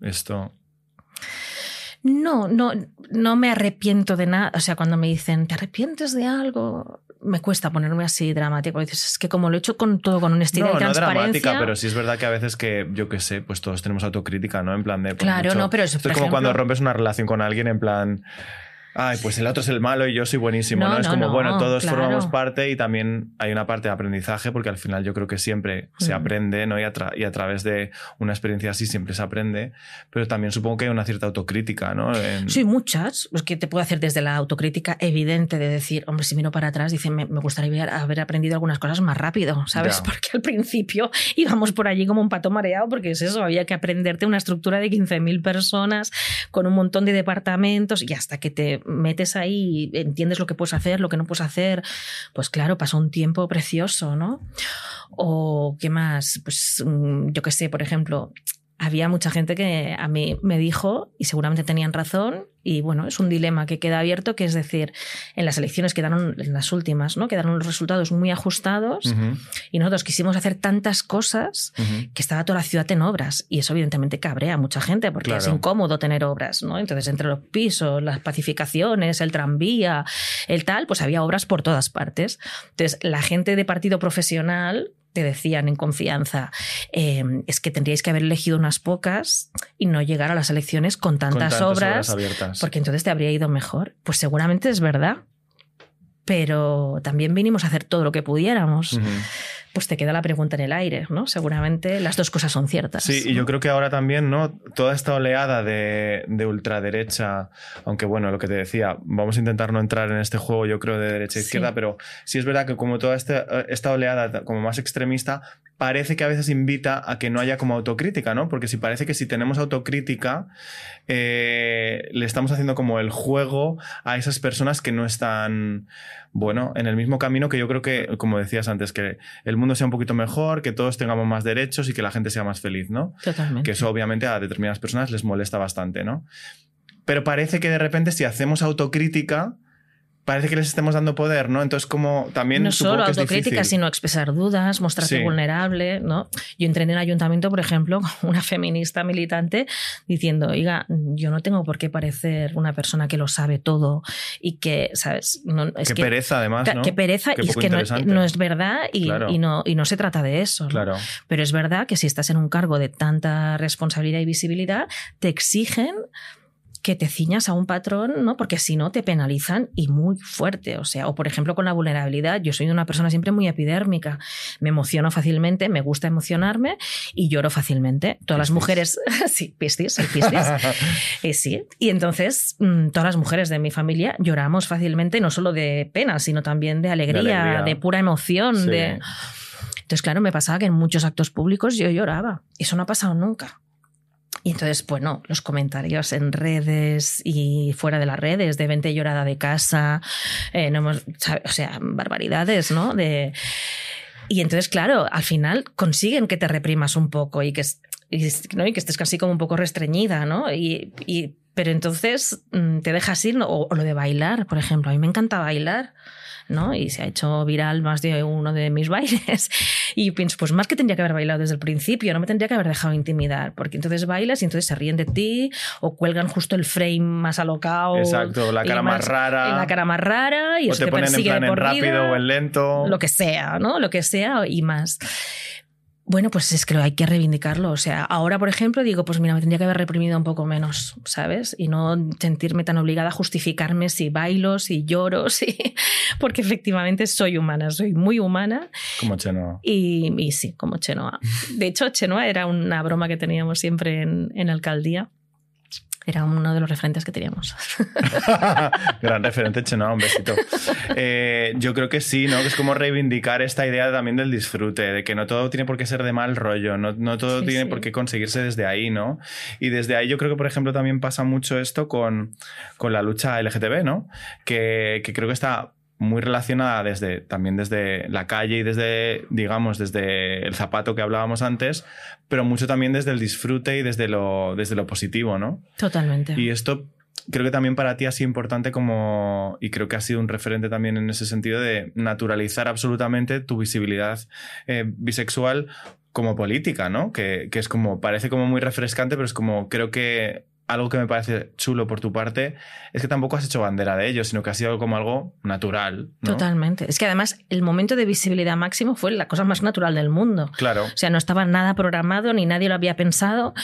Speaker 1: esto.
Speaker 2: No, no, no me arrepiento de nada. O sea, cuando me dicen, ¿te arrepientes de algo? Me cuesta ponerme así dramático. Dices, es que como lo he hecho con todo, con honestidad
Speaker 1: No,
Speaker 2: y
Speaker 1: no
Speaker 2: transparencia.
Speaker 1: dramática, pero sí es verdad que a veces que, yo qué sé, pues todos tenemos autocrítica, ¿no? En plan de. por
Speaker 2: Claro,
Speaker 1: mucho-
Speaker 2: no, pero
Speaker 1: es
Speaker 2: por
Speaker 1: como cuando rompes una relación con alguien en plan. Ay, pues el otro es el malo y yo soy buenísimo, ¿no?
Speaker 2: No,
Speaker 1: es como,
Speaker 2: no,
Speaker 1: bueno, todos
Speaker 2: claro.
Speaker 1: formamos parte y también hay una parte de aprendizaje porque al final yo creo que siempre se aprende, ¿no? Y a, y a través de una experiencia así siempre se aprende, pero también supongo que hay una cierta autocrítica, ¿no? En-
Speaker 2: Sí, muchas. Pues que te puedo hacer desde la autocrítica evidente de decir, hombre, si miro para atrás, dice, me, me gustaría haber- haber aprendido algunas cosas más rápido, ¿sabes?
Speaker 1: Ya.
Speaker 2: Porque al principio íbamos por allí como un pato mareado, porque es eso, había que aprenderte una estructura de 15.000 personas con un montón de departamentos y hasta que te metes ahí entiendes lo que puedes hacer, lo que no puedes hacer, pues claro, pasó un tiempo precioso, ¿no? O qué más, pues mm, yo qué sé, por ejemplo, había mucha gente que a mí me dijo, y seguramente tenían razón, y bueno, es un dilema que queda abierto, que es decir, en las elecciones quedaron, en las últimas, ¿no? Quedaron los resultados muy ajustados y nosotros quisimos hacer tantas cosas que estaba toda la ciudad en obras y eso evidentemente cabrea a mucha gente porque es incómodo tener obras, ¿no? Entonces entre los pisos, las pacificaciones, el tranvía, el tal, pues había obras por todas partes. Entonces la gente de partido profesional te decían en confianza, eh, es que tendríais que haber elegido unas pocas y no llegar a las elecciones con
Speaker 1: Con
Speaker 2: tantas, obras,
Speaker 1: abiertas.
Speaker 2: porque entonces te habría ido mejor. Pues seguramente es verdad. Pero también vinimos a hacer todo lo que pudiéramos. Pues te queda la pregunta en el aire, ¿no? Seguramente las dos cosas son ciertas.
Speaker 1: Sí, y yo creo que ahora también, ¿no? Toda esta oleada de, de ultraderecha, aunque bueno, lo que te decía, vamos a intentar no entrar en este juego, yo creo, de derecha e
Speaker 2: Sí.
Speaker 1: izquierda, pero sí es verdad que como toda esta, esta oleada como más extremista, parece que a veces invita a que no haya como autocrítica, ¿no? Porque si parece que si tenemos autocrítica, eh, le estamos haciendo como el juego a esas personas que no están, bueno, en el mismo camino que yo creo que, como decías antes, que el mundo sea un poquito mejor, que todos tengamos más derechos y que la gente sea más feliz, ¿no?
Speaker 2: Totalmente.
Speaker 1: Que eso obviamente a determinadas personas les molesta bastante, ¿no? Pero parece que de repente si hacemos autocrítica, parece que les estemos dando poder, ¿no? Entonces como también
Speaker 2: no solo
Speaker 1: que
Speaker 2: autocrítica, sino expresar dudas, mostrarte
Speaker 1: Sí.
Speaker 2: vulnerable, ¿no? Yo entré en el ayuntamiento, por ejemplo, (laughs) una feminista militante diciendo, oiga, yo no tengo por qué parecer una persona que lo sabe todo y que, ¿sabes? No, es
Speaker 1: Qué
Speaker 2: que,
Speaker 1: pereza además, ¿no?
Speaker 2: Qué pereza,
Speaker 1: Qué
Speaker 2: y es que no, no es verdad y,
Speaker 1: Claro.
Speaker 2: y no, y no se trata de eso. ¿no?
Speaker 1: Claro.
Speaker 2: Pero es verdad que si estás en un cargo de tanta responsabilidad y visibilidad, te exigen que te ciñas a un patrón, ¿no? Porque si no te penalizan y muy fuerte, o sea, o por ejemplo con la vulnerabilidad, yo soy una persona siempre muy epidérmica, me emociono fácilmente, me gusta emocionarme y lloro fácilmente. Todas las mujeres, (laughs) sí, piscis, soy piscis. (laughs) Eh, sí, y entonces mm, todas las mujeres de mi familia lloramos fácilmente, no solo de pena, sino también de alegría, de,
Speaker 1: alegría.
Speaker 2: pura emoción,
Speaker 1: Sí.
Speaker 2: de... Entonces, claro, me pasaba que en muchos actos públicos yo lloraba. Eso no ha pasado nunca. Y entonces, bueno, los comentarios en redes y fuera de las redes, de vente llorada de casa, eh, no hemos, o sea, barbaridades, ¿no? De... Y entonces, claro, al final consiguen que te reprimas un poco y que, y, ¿no? y que estés casi como un poco restreñida, ¿no? Y, y- pero entonces mm, te dejas ir, o, o lo de bailar, por ejemplo. A mí me encanta bailar. ¿No? Y se ha hecho viral más de uno de mis (laughs) bailes. Y pienso, pues más que tendría que haber bailado desde el principio, no me tendría que haber dejado intimidar, porque entonces bailas y entonces se ríen de ti o cuelgan justo el frame más alocado.
Speaker 1: Exacto, la cara más rara.
Speaker 2: La cara más rara y
Speaker 1: o
Speaker 2: eso
Speaker 1: te
Speaker 2: te
Speaker 1: ponen en
Speaker 2: persigue de
Speaker 1: plan en
Speaker 2: por
Speaker 1: rápido
Speaker 2: vida,
Speaker 1: o en lento.
Speaker 2: Lo que sea, ¿no? Lo que sea y más. Bueno, pues es que hay que reivindicarlo. O sea, ahora, por ejemplo, digo, pues mira, me tendría que haber reprimido un poco menos, ¿sabes? Y no sentirme tan obligada a justificarme si bailo, si lloro, (laughs) si... porque efectivamente soy humana, soy muy humana.
Speaker 1: Como Chenoa.
Speaker 2: Y, y sí, como Chenoa. De hecho, Chenoa era una broma que teníamos siempre en, en alcaldía. Era uno de los referentes que teníamos. (laughs)
Speaker 1: Gran referente, Chenoa, un besito. Eh, yo creo que sí, ¿no? Que es como reivindicar esta idea también del disfrute, de que no todo tiene por qué ser de mal rollo, no, no todo tiene por qué conseguirse desde ahí, ¿no? Y desde ahí yo creo que, por ejemplo, también pasa mucho esto con, con la lucha LGTB, ¿no? Que, que creo que está muy relacionada desde, también desde la calle y desde, digamos, desde el zapato que hablábamos antes, pero mucho también desde el disfrute y desde lo, desde lo positivo, ¿no?
Speaker 2: Totalmente.
Speaker 1: Y esto creo que también para ti ha sido importante como, y creo que ha sido un referente también en ese sentido de naturalizar absolutamente tu visibilidad eh, bisexual como política, ¿no? Que, que, es como, parece como muy refrescante, pero es como, creo que algo que me parece chulo por tu parte es que tampoco has hecho bandera de ello, sino que ha sido como algo natural.
Speaker 2: Totalmente. Es que además el momento de visibilidad máximo fue la cosa más natural del mundo.
Speaker 1: Claro.
Speaker 2: O sea, no estaba nada programado ni nadie lo había pensado.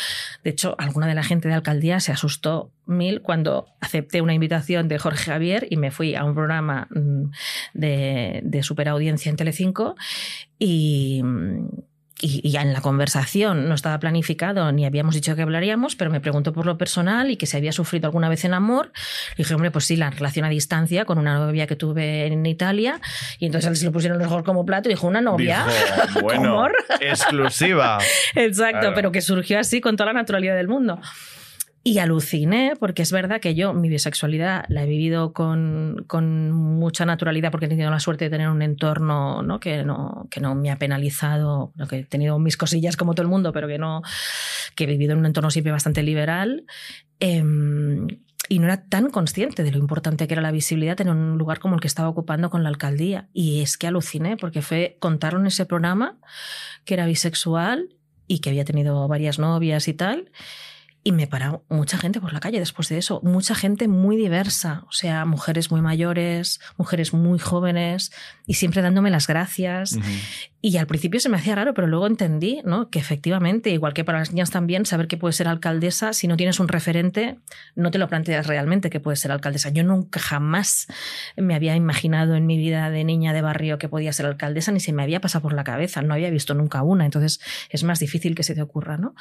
Speaker 2: De hecho, alguna de la gente de alcaldía se asustó mil cuando acepté una invitación de Jorge Javier y me fui a un programa mm, de, de superaudiencia en Telecinco y y, ya en la conversación no estaba planificado ni habíamos dicho que hablaríamos, pero me preguntó por lo personal y que se había sufrido alguna vez en amor. Y dije, hombre, pues sí, la relación a distancia con una novia que tuve en Italia. Y entonces se lo pusieron los como plato y dijo, ¿una novia? (laughs)
Speaker 1: bueno, exclusiva. (laughs)
Speaker 2: Exacto, pero que surgió así con toda la naturalidad del mundo. Y aluciné, porque es verdad que yo mi bisexualidad la he vivido con, con, mucha naturalidad, porque he tenido la suerte de tener un entorno ¿no? Que, no, que no me ha penalizado, que he tenido mis cosillas como todo el mundo, pero que no que he vivido en un entorno siempre bastante liberal. Eh, y no era tan consciente de lo importante que era la visibilidad en un lugar como el que estaba ocupando con la alcaldía. Y es que aluciné, porque fue, contaron ese programa que era bisexual y que había tenido varias novias y tal y me paró mucha gente por la calle después de eso, mucha gente muy diversa, o sea, mujeres muy mayores, mujeres muy jóvenes, y siempre dándome las gracias. Y al principio se me hacía raro, pero luego entendí ¿no? que efectivamente, igual que para las niñas también, saber que puede ser alcaldesa, si no tienes un referente, no te lo planteas realmente que puede ser alcaldesa. Yo nunca jamás me había imaginado en mi vida de niña de barrio que podía ser alcaldesa, ni se me había pasado por la cabeza, no había visto nunca una, entonces es más difícil que se te ocurra. ¿no?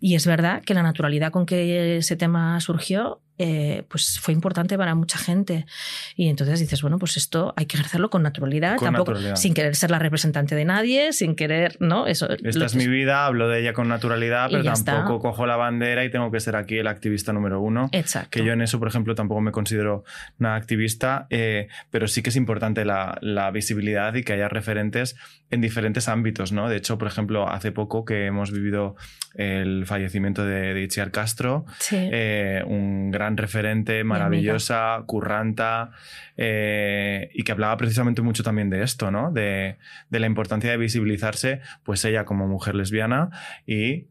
Speaker 2: Y es verdad que la naturalidad con que ese tema surgió eh, pues fue importante para mucha gente. Y entonces dices, bueno, pues esto hay que ejercerlo con naturalidad, tampoco sin querer ser la representante de nadie, sin querer, ¿no? Eso,
Speaker 1: Esta es mi vida, hablo de ella con naturalidad, pero tampoco cojo la bandera y tengo que ser aquí el activista número uno.
Speaker 2: Exacto.
Speaker 1: Que yo en eso, por ejemplo, tampoco me considero nada activista, eh, pero sí que es importante la, la visibilidad y que haya referentes en diferentes ámbitos, ¿no? De hecho, por ejemplo, hace poco que hemos vivido el fallecimiento de, de Itziar Castro, eh, un gran referente, maravillosa, curranta, eh, y que hablaba precisamente mucho también de esto, ¿no? De, la importancia de visibilizarse, pues ella como mujer lesbiana y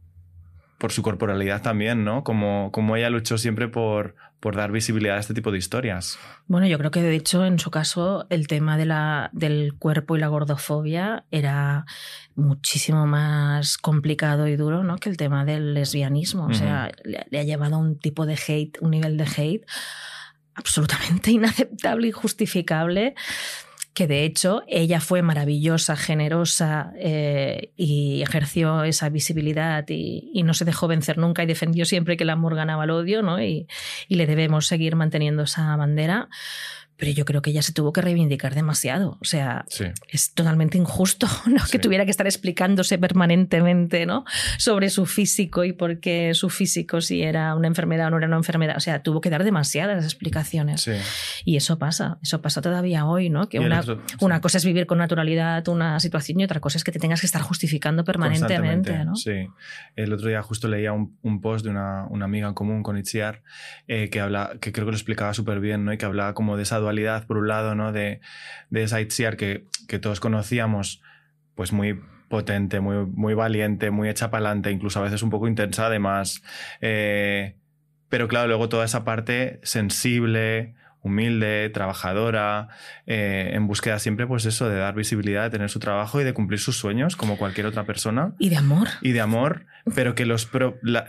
Speaker 1: por su corporalidad también, ¿no? Como, como ella luchó siempre por, por dar visibilidad a este tipo de historias.
Speaker 2: Bueno, yo creo que de hecho en su caso el tema de la, del cuerpo y la gordofobia era muchísimo más complicado y duro ¿no? que el tema del lesbianismo. O sea, le, ha llevado a un tipo de hate, un nivel de hate absolutamente (laughs) inaceptable, injustificable que de hecho ella fue maravillosa, generosa eh, y ejerció esa visibilidad y, no se dejó vencer nunca y defendió siempre que el amor ganaba el odio, ¿no? Y, y le debemos seguir manteniendo esa bandera pero yo creo que ella se tuvo que reivindicar demasiado. O sea, es totalmente injusto (laughs) ¿no? que tuviera que estar explicándose permanentemente ¿no? sobre su físico y por qué su físico, si era una enfermedad o no era una enfermedad. O sea, tuvo que dar demasiadas explicaciones. Y eso pasa, eso pasa todavía hoy, ¿no? Que una, una, cosa es vivir con naturalidad una situación y otra cosa es que te tengas que estar justificando permanentemente. ¿no?
Speaker 1: Sí. El otro día justo leía un, un post de una, una, amiga en común con Itziar eh, que, habla, que creo que lo explicaba súper bien, ¿no? Y que hablaba como de esa por un lado, ¿no? De, de Sightseer que, que todos conocíamos, pues muy potente, muy, muy valiente, muy hecha para adelante, incluso a veces un poco intensa además. Eh, pero claro, luego toda esa parte sensible, humilde, trabajadora, eh, en búsqueda siempre, pues eso, de dar visibilidad, de tener su trabajo y de cumplir sus sueños como cualquier otra persona.
Speaker 2: Y de amor.
Speaker 1: Y de amor, pero que los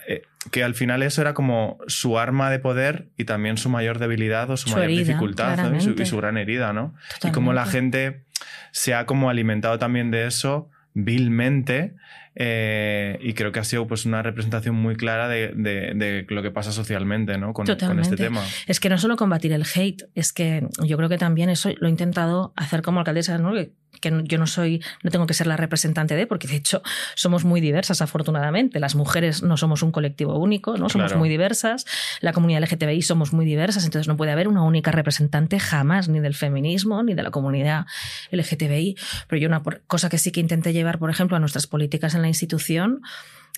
Speaker 1: eh, que al final eso era como su arma de poder y también su mayor debilidad o su, mayor dificultad y, su, gran herida, ¿no? Y como la gente se ha como alimentado también de eso vilmente eh, y creo que ha sido pues una representación muy clara de, de, lo que pasa socialmente ¿no? con, con, este tema.
Speaker 2: Es que no solo combatir el hate, es que yo creo que también eso lo he intentado hacer como alcaldesa, ¿no? Que yo no soy, no tengo que ser la representante de, porque de hecho somos muy diversas, afortunadamente. Las mujeres no somos un colectivo único, ¿no? Somos muy diversas. La comunidad LGTBI somos muy diversas, entonces no puede haber una única representante jamás, ni del feminismo, ni de la comunidad LGTBI. Pero yo una cosa que sí que intenté llevar, por ejemplo, a nuestras políticas en la institución,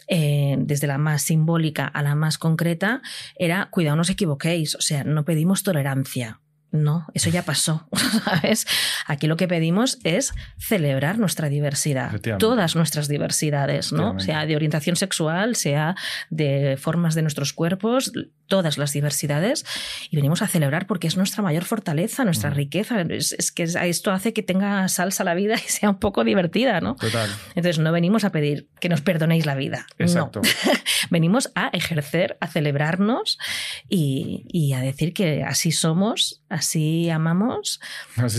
Speaker 2: eh, desde la más simbólica a la más concreta, era cuidado, no os equivoquéis, o sea, no pedimos tolerancia. No, eso ya pasó, (laughs) ¿sabes? Aquí lo que pedimos es celebrar nuestra diversidad, todas nuestras diversidades, ¿no? Sea de orientación sexual, sea de formas de nuestros cuerpos, todas las diversidades, y venimos a celebrar porque es nuestra mayor fortaleza, nuestra riqueza. Es, que esto hace que tenga salsa la vida (laughs) y sea un poco divertida, ¿no?
Speaker 1: Total.
Speaker 2: Entonces no venimos a pedir que nos perdonéis la vida.
Speaker 1: Exacto.
Speaker 2: No. (laughs) venimos a ejercer, a celebrarnos y, y a decir que así somos así amamos.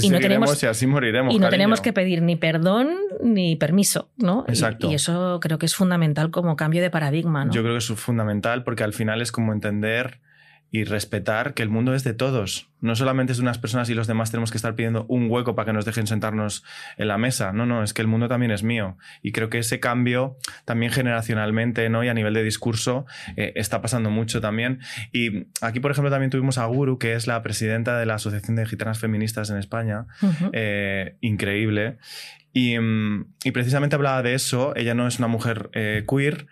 Speaker 1: y no tenemos, y así moriremos.
Speaker 2: Y no tenemos que pedir ni perdón ni permiso, ¿no?
Speaker 1: Exacto.
Speaker 2: Y, eso creo que es fundamental como cambio de paradigma, ¿no?
Speaker 1: Yo creo que es fundamental porque al final es como entender y respetar que el mundo es de todos. No solamente es de unas personas y los demás tenemos que estar pidiendo un hueco para que nos dejen sentarnos en la mesa. No, no, es que el mundo también es mío. Y creo que ese cambio también generacionalmente ¿no? y a nivel de discurso eh, está pasando mucho también. Y aquí, por ejemplo, también tuvimos a Guru, que es la presidenta de la Asociación de Gitanas Feministas en España. Eh, increíble. Y, mm, y, precisamente hablaba de eso. Ella no es una mujer eh, queer,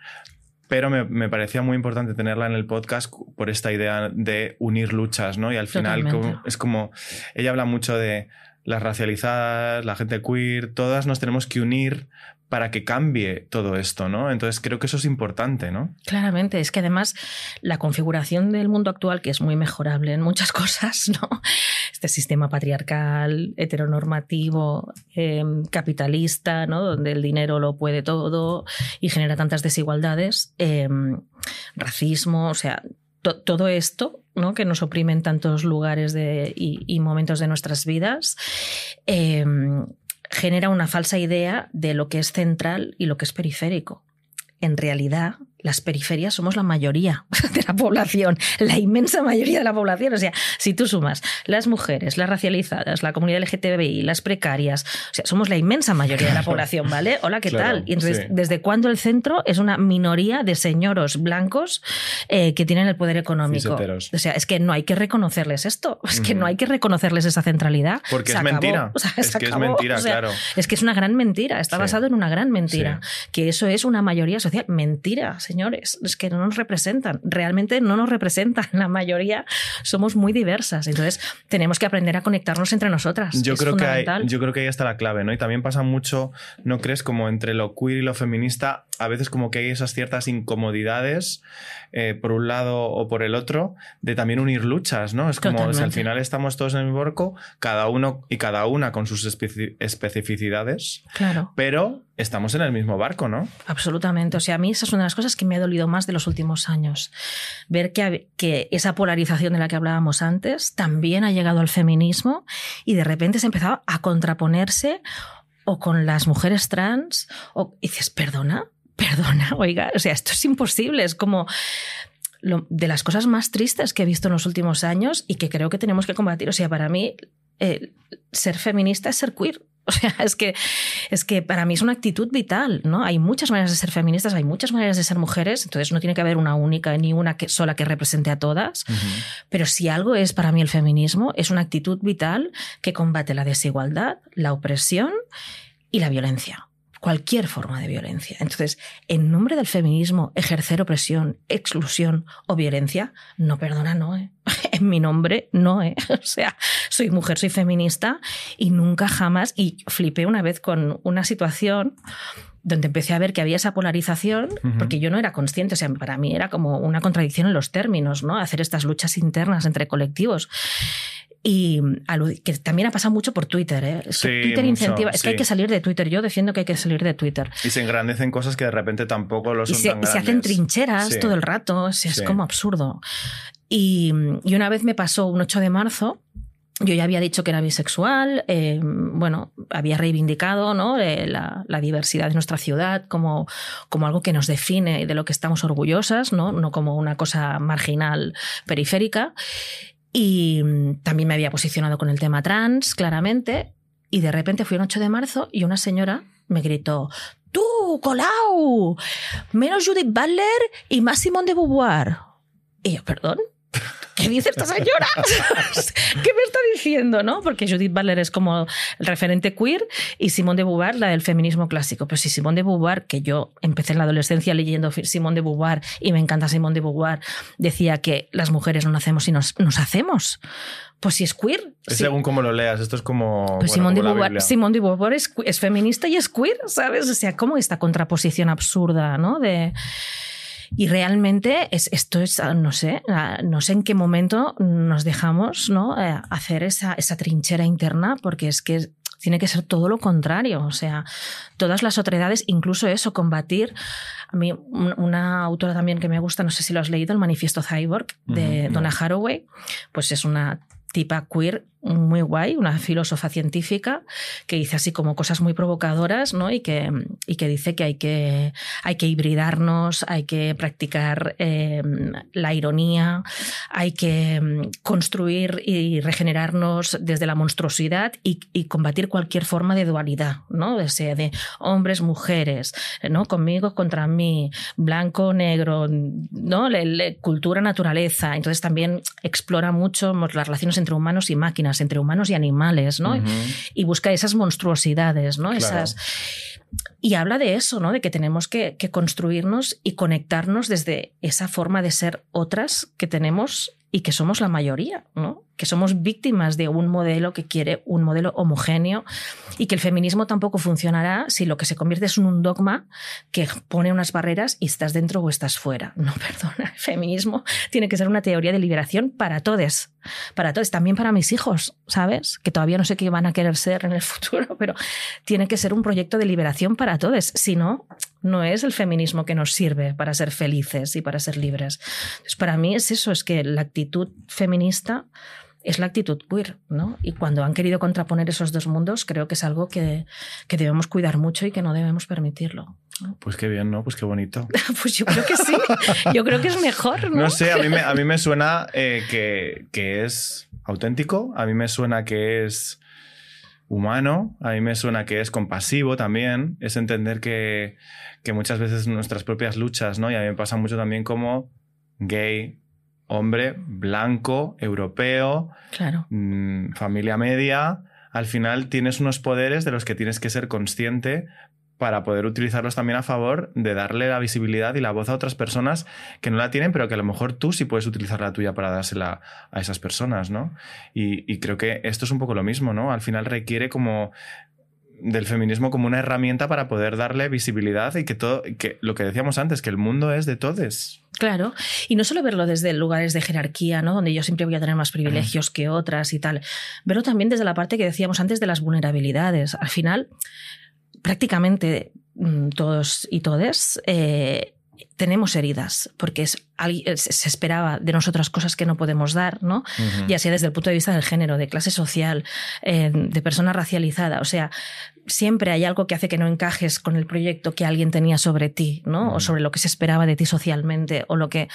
Speaker 1: pero me, parecía muy importante tenerla en el podcast por esta idea de unir luchas, ¿no? Y al final es como, ella habla mucho de las racializadas, la gente queer, todas nos tenemos que unir para que cambie todo esto, ¿no? Entonces creo que eso es importante, ¿no?
Speaker 2: Claramente, es que además la configuración del mundo actual, que es muy mejorable en muchas (laughs) cosas, ¿no? Este sistema patriarcal, heteronormativo, em, capitalista, ¿no? Donde el dinero lo puede todo y genera tantas desigualdades, em, racismo, o sea, todo esto ¿no? que nos oprime en tantos lugares de, y, momentos de nuestras vidas, em, genera una falsa idea de lo que es central y lo que es periférico. En realidad, las periferias somos la mayoría (laughs) de la población, la inmensa mayoría de la población. O sea, si tú sumas las mujeres, las racializadas, la comunidad LGTBI, las precarias, o sea, somos la inmensa mayoría de la población, ¿vale? Hola, ¿qué tal? Y entonces, ¿desde cuándo el centro es una minoría de señoros blancos eh, que tienen el poder económico? O sea, es que no hay que reconocerles esto, (laughs) es que no hay que reconocerles esa centralidad.
Speaker 1: Porque es mentira. (laughs) es que es mentira, claro.
Speaker 2: Es que es una gran mentira, está basado en una gran mentira, que eso es una mayoría social. Mentira señores, es que no nos representan, realmente no nos representan, la mayoría somos muy diversas, entonces tenemos que aprender a conectarnos entre nosotras.
Speaker 1: Yo, creo, que hay, yo creo que ahí está la clave, ¿no? Y también pasa mucho, ¿no crees? Como entre lo queer y lo feminista, a veces como que hay esas ciertas incomodidades eh, por un lado o por el otro, de también unir luchas, ¿no? Es como al final estamos todos en el barco, cada uno y cada una con sus especificidades,
Speaker 2: claro.
Speaker 1: pero estamos en el mismo barco, ¿no?
Speaker 2: Absolutamente. O sea, a mí esa es una de las cosas que me ha dolido más de los últimos años. Ver que, que esa polarización de la que hablábamos antes también ha llegado al feminismo y de repente se ha empezado a contraponerse o con las mujeres trans, o y dices, perdona, perdona, (laughs) oiga, o sea, esto es imposible, es como de las cosas más tristes que he visto en los últimos años y que creo que tenemos que combatir. O sea, para mí, eh, ser feminista es ser queer. (laughs) O sea, es que, es que para mí es una actitud vital, ¿no? Hay muchas maneras de ser feministas, hay muchas maneras de ser mujeres, entonces no tiene que haber una única ni una que, sola que represente a todas. Pero si algo es para mí el feminismo, es una actitud vital que combate la desigualdad, la opresión y la violencia cualquier forma de violencia. Entonces, en nombre del feminismo, ejercer opresión, exclusión o violencia, no perdona, no. ¿eh? (laughs) En mi nombre, no. ¿eh? (laughs) O sea, soy mujer, soy feminista y nunca jamás, y flipé una vez con una situación donde empecé a ver que había esa polarización, porque yo no era consciente, o sea, para mí era como una contradicción en los términos, ¿no? Hacer estas luchas internas entre colectivos. Y que también ha pasado mucho por Twitter. ¿eh? Es que Twitter incentiva. Es que hay que salir de Twitter. Yo defiendo que hay que salir de Twitter.
Speaker 1: Y se engrandecen cosas que de repente tampoco lo son.
Speaker 2: Y se,
Speaker 1: tan
Speaker 2: se hacen trincheras todo el rato. es como absurdo. Y, y, una vez me pasó un 8 de marzo yo ya había dicho que era bisexual, eh, bueno, había reivindicado ¿no? Eh, la, diversidad de nuestra ciudad como, como algo que nos define y de lo que estamos orgullosas, ¿no? no como una cosa marginal periférica. Y mm, también me había posicionado con el tema trans, claramente. Y de repente fui un 8 de marzo y una señora me gritó, tú, Colau, menos Judith Butler y más Simone de Beauvoir. Y yo, perdón. (laughs) ¿qué dice esta señora? (laughs) ¿Qué me está diciendo? ¿no? Porque Judith Butler es como el referente queer y Simone de Beauvoir la del feminismo clásico. Pero si Simone de Beauvoir, que yo empecé en la adolescencia leyendo Simone de Beauvoir y me encanta Simone de Beauvoir, decía que las mujeres no nacemos y nos, hacemos. Pues si es queer.
Speaker 1: según cómo lo leas, esto es como.
Speaker 2: Pues Simone, de Beauvoir, Simone, de Beauvoir, es, es, feminista y es queer, ¿sabes? O sea, como esta contraposición absurda, ¿no? De. Y realmente es, esto es, ah, no sé, no sé en qué momento nos dejamos ¿no? Eh, hacer esa, esa trinchera interna, porque es que tiene que ser todo lo contrario. O sea, todas las otredades, incluso eso, combatir. A mí, una autora también que me gusta, no sé si lo has leído, el Manifiesto Cyborg de Donna Haraway, pues es una tipa queer muy guay, una filósofa científica que dice así como cosas muy provocadoras, ¿no? Y que, y que dice que hay que, hay que hibridarnos, hay que practicar eh, la ironía, hay que mm, construir y regenerarnos desde la monstruosidad y, combatir cualquier forma de dualidad, ¿no? Sea de hombres, mujeres, ¿no? Conmigo contra mí, blanco, negro, ¿no? cultura, naturaleza. Entonces también explora mucho las relaciones entre humanos y máquinas entre humanos y animales, ¿no? Y busca esas monstruosidades, ¿no? Esas... Y habla de eso, ¿no? De que tenemos que, que, construirnos y conectarnos desde esa forma de ser otras que tenemos y que somos la mayoría, ¿no? que somos víctimas de un modelo que quiere un modelo homogéneo y que el feminismo tampoco funcionará si lo que se convierte es en un dogma que pone unas barreras y estás dentro o estás fuera. (laughs) No, perdona, el feminismo tiene que ser una teoría de liberación para todos, para todos, también para mis hijos, ¿sabes? Que todavía no sé qué van a querer ser en el futuro, (laughs) pero tiene que ser un proyecto de liberación para todos, si no, no es el feminismo que nos sirve para ser felices y para ser libres. Entonces, para mí es eso, es que la actitud feminista es la actitud queer, ¿no? Y cuando han querido contraponer esos dos mundos, creo que es algo que, debemos cuidar mucho y que no debemos permitirlo.
Speaker 1: Pues qué bien, ¿no? Pues qué bonito. (laughs)
Speaker 2: pues yo creo que sí. Yo creo que es mejor, ¿no?
Speaker 1: No sé, a mí me, a mí me suena eh, que, que es auténtico, a mí me suena que es humano, a mí me suena que es compasivo también, es entender que, que muchas veces nuestras propias luchas, ¿no? Y a mí me pasa mucho también como gay, hombre, blanco, europeo,
Speaker 2: claro.
Speaker 1: Mm, familia media, al final tienes unos poderes de los que tienes que ser consciente para poder utilizarlos también a favor de darle la visibilidad y la voz a otras personas que no la tienen, pero que a lo mejor tú sí puedes utilizar la tuya para dársela a esas personas, ¿no? Y, y creo que esto es un poco lo mismo, ¿no? Al final requiere como del feminismo como una herramienta para poder darle visibilidad y que todo, que lo que decíamos antes, que el mundo es de todos.
Speaker 2: Claro, y no solo verlo desde lugares de jerarquía, ¿no? donde yo siempre voy a tener más privilegios que otras y tal, verlo también desde la parte que decíamos antes de las vulnerabilidades. Al final, prácticamente mm, todos y todes eh, tenemos heridas, porque es, se esperaba de nosotras cosas que no podemos dar, ¿no? Ya sea desde el punto de vista del género, de clase social, eh, de persona racializada. O sea, siempre hay algo que hace que no encajes con el proyecto que alguien tenía sobre ti, ¿no? O sobre lo que se esperaba de ti socialmente, o lo que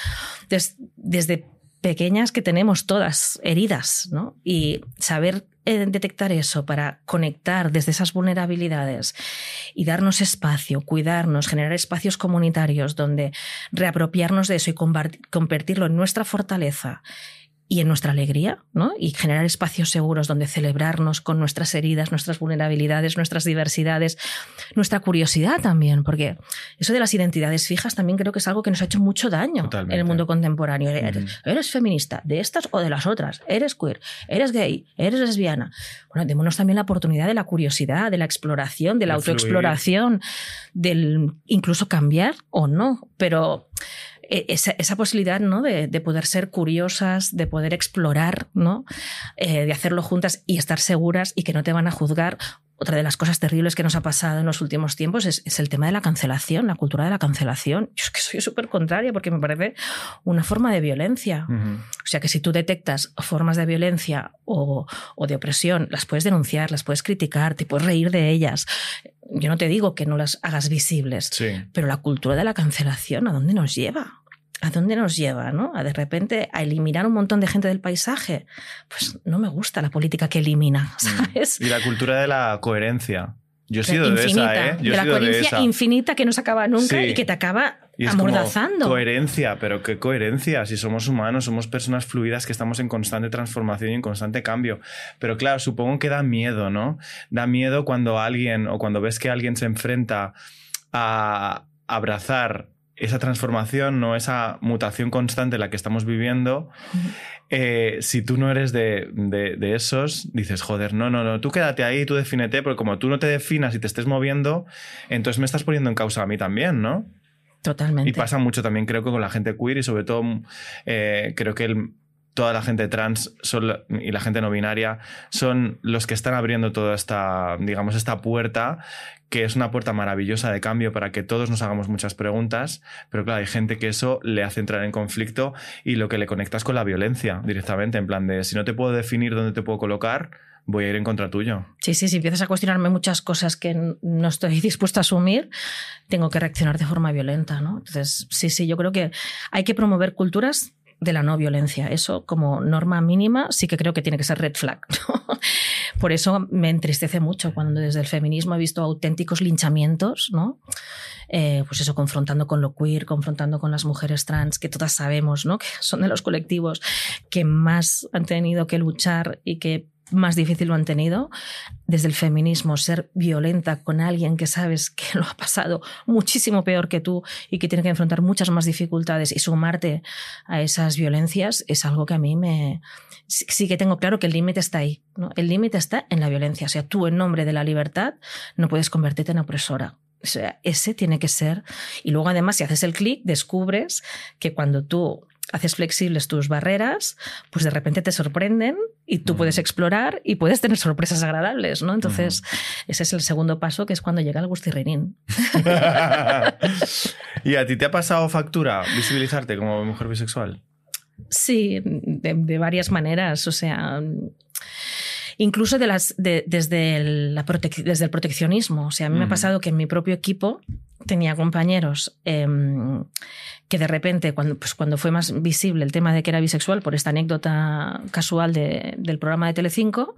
Speaker 2: desde pequeñas que tenemos todas heridas, ¿no? Y saber eh, detectar eso para conectar desde esas vulnerabilidades y darnos espacio, cuidarnos, generar espacios comunitarios donde reapropiarnos de eso y convertirlo en nuestra fortaleza y en nuestra alegría, ¿no? Y generar espacios seguros donde celebrarnos con nuestras heridas, nuestras vulnerabilidades, nuestras diversidades, nuestra curiosidad también, porque eso de las identidades fijas también creo que es algo que nos ha hecho mucho daño en el mundo contemporáneo. Eres, feminista, de estas o de las otras, eres queer, eres gay, eres lesbiana. Bueno, démonos también la oportunidad de la curiosidad, de la exploración, de la autoexploración, del incluso cambiar o no, pero e, esa, posibilidad ¿no? De, poder ser curiosas, de poder explorar, ¿no? Eh, de hacerlo juntas y estar seguras y que no te van a juzgar otra de las cosas terribles que nos ha pasado en los últimos tiempos es, el tema de la cancelación, la cultura de la cancelación. Yo es que soy súper contraria porque me parece una forma de violencia. O sea que si tú detectas formas de violencia o, de opresión, las puedes denunciar, las puedes criticar, te puedes reír de ellas. Yo no te digo que no las hagas visibles, pero la cultura de la cancelación, ¿a dónde nos lleva? ¿A dónde nos lleva? ¿no? A de repente a eliminar un montón de gente del paisaje. Pues no me gusta la política que elimina, mm. ¿sabes?
Speaker 1: Y la cultura de la coherencia. Yo he sido de esa, ¿eh? Yo
Speaker 2: de la coherencia infinita que no se acaba nunca y que te acaba amordazando.
Speaker 1: coherencia, pero qué coherencia. Si somos humanos, somos personas fluidas que estamos en constante transformación y en constante cambio. Pero claro, supongo que da miedo, ¿no? Da miedo cuando alguien o cuando ves que alguien se enfrenta a abrazar esa transformación, no esa mutación constante en la que estamos viviendo, eh, si tú no eres de, esos, dices, joder, no, no, no, tú quédate ahí, tú defínete, porque como tú no te definas y te estés moviendo, entonces me estás poniendo en causa a mí también, ¿no?
Speaker 2: Totalmente.
Speaker 1: Y pasa mucho también, creo que con la gente queer y sobre todo eh, creo que toda la gente trans y la gente no binaria son los que están abriendo toda esta, digamos, esta puerta que es una puerta maravillosa de cambio para que todos nos hagamos muchas preguntas, pero claro, hay gente que eso le hace entrar en conflicto y lo que le conectas con la violencia directamente, en plan de si no te puedo definir dónde te puedo colocar, voy a ir en contra tuyo.
Speaker 2: Sí, sí, si empiezas a cuestionarme muchas cosas que no estoy (laughs) dispuesta a asumir, tengo que reaccionar de forma violenta, ¿no? Entonces, sí, sí, yo creo que hay que promover culturas de la no violencia. Eso como norma mínima sí que creo que tiene que ser red flag. (laughs) Por eso me entristece mucho cuando desde el feminismo he visto auténticos linchamientos, ¿no? Eh, pues eso, confrontando con lo queer, confrontando con las mujeres trans, que todas sabemos, ¿no? (laughs) Que son de los colectivos que más han tenido que luchar y que más difícil lo han tenido, desde el feminismo, ser violenta con alguien que sabes que lo ha pasado muchísimo peor que tú y que tiene que enfrentar muchas más dificultades y sumarte a esas violencias, es algo que a mí me... Sí que tengo claro que el límite está ahí, ¿no? El límite está en la violencia, o sea, tú en nombre de la libertad no puedes convertirte en opresora. Ese tiene que ser. Y luego, además, si haces el clic, descubres que cuando tú haces flexibles tus barreras, pues de repente te sorprenden y tú puedes explorar y puedes tener sorpresas agradables, ¿no? Entonces, ese es el segundo paso, que es cuando llega el gustirrinín. (laughs)
Speaker 1: ¿Y a ti te ha pasado factura visibilizarte como mujer bisexual?
Speaker 2: Sí, de, varias maneras. O sea, incluso de las, desde, el, la desde el proteccionismo. O sea, a mí me ha pasado que en mi propio equipo tenía compañeros em, que de repente, cuando, pues cuando fue más visible el tema de que era bisexual, por esta anécdota casual del programa de Telecinco,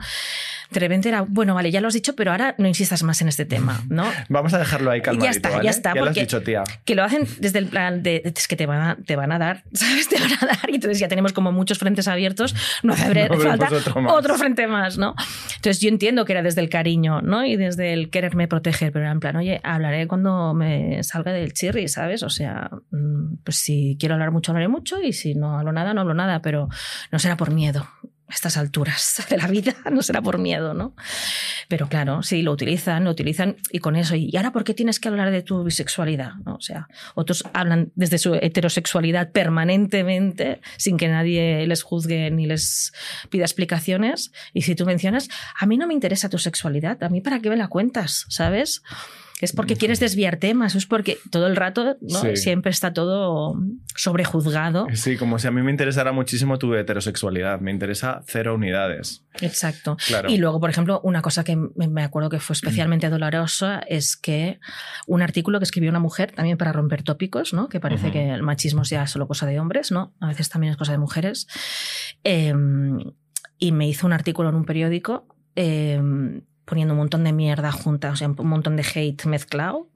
Speaker 2: de repente era, bueno, vale, ya lo has dicho, pero ahora no insistas más en este tema, ¿no?
Speaker 1: Vamos a dejarlo ahí calmadito,
Speaker 2: Ya está, ya está.
Speaker 1: Ya lo has dicho, tía.
Speaker 2: Que lo hacen desde el plan de, es que te van, a, te van a dar, (laughs) ¿sabes? Te van a dar. Y entonces ya tenemos como muchos frentes abiertos, no hace falta otro, frente más, ¿no? Entonces yo entiendo que era desde el cariño, ¿no? Y desde el quererme proteger, pero era en plan, oye, hablaré cuando me salga del chirri, ¿sabes? O sea, mm, pues si quiero hablar mucho, hablaré mucho y si no hablo nada, no hablo nada, pero no será por miedo a estas alturas (laughs) de la vida, no será por miedo, ¿no? Pero claro, sí, lo utilizan, lo utilizan y con eso. ¿Y ahora por qué tienes que hablar de tu bisexualidad? O sea, otros hablan desde su heterosexualidad permanentemente sin que nadie les juzgue ni les pida explicaciones. Y si tú mencionas, a mí no me interesa tu sexualidad, a mí para qué me la cuentas, ¿sabes? Es porque quieres desviar temas, es porque todo el rato ¿no? siempre está todo sobrejuzgado.
Speaker 1: Sí, como si a mí me interesara muchísimo tu heterosexualidad, me interesa cero unidades.
Speaker 2: Exacto. Y luego, por ejemplo, una cosa que me acuerdo que fue (clears throat) especialmente dolorosa es que un artículo que escribió una mujer también para romper tópicos, ¿no? que parece que el machismo sea solo cosa de hombres, ¿no? a veces también es cosa de mujeres, em, y me hizo un artículo en un periódico. Em, poniendo un montón de mierda junta, o sea, un montón de hate mezclado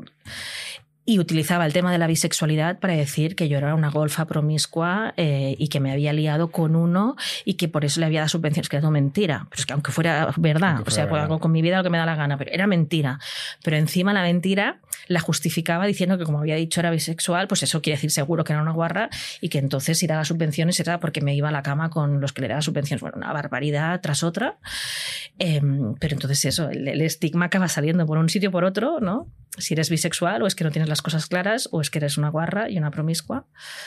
Speaker 2: y utilizaba el tema de la bisexualidad para decir que yo era una golfa promiscua eh, y que me había liado con uno y que por eso le había dado subvenciones, que era mentira. Pero es que aunque fuera verdad, o sea, hago con mi vida lo que me da la gana, pero era mentira. Pero encima la mentira la justificaba diciendo que como había dicho era bisexual, pues eso quiere decir seguro que era una guarra y que entonces si daba subvenciones era porque me iba a la cama con los que le daba subvenciones. Bueno, una barbaridad tras otra. Em, pero entonces eso, el, estigma acaba saliendo por un sitio o por otro, ¿no? Si eres bisexual o es que no tienes las cosas claras o es que eres una guarra y una promiscua.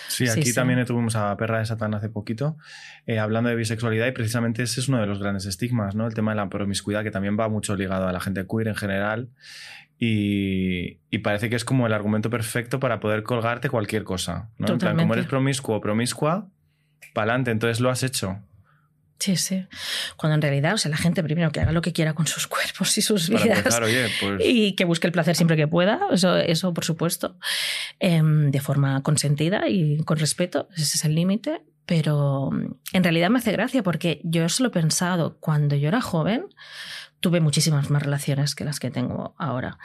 Speaker 1: Sí, aquí también tuvimos a Perra de Satán hace poquito eh, hablando de bisexualidad y precisamente ese es uno de los grandes estigmas, ¿no? El tema de la promiscuidad que también va mucho ligado a la gente queer en general y, parece que es como el argumento perfecto para poder colgarte cualquier cosa, ¿no? En plan, como eres promiscuo o promiscua, para adelante, entonces lo has hecho.
Speaker 2: Sí, sí. Cuando en realidad, o sea, la gente primero que haga lo que quiera con sus (laughs) cuerpos y sus vidas. Pues y que busque el placer siempre que pueda, eso, eso por supuesto, em, de forma consentida y con respeto, ese es el límite. Pero mm, en realidad me hace gracia porque yo eso lo he pensado cuando yo era joven tuve muchísimas más relaciones que las que tengo ahora.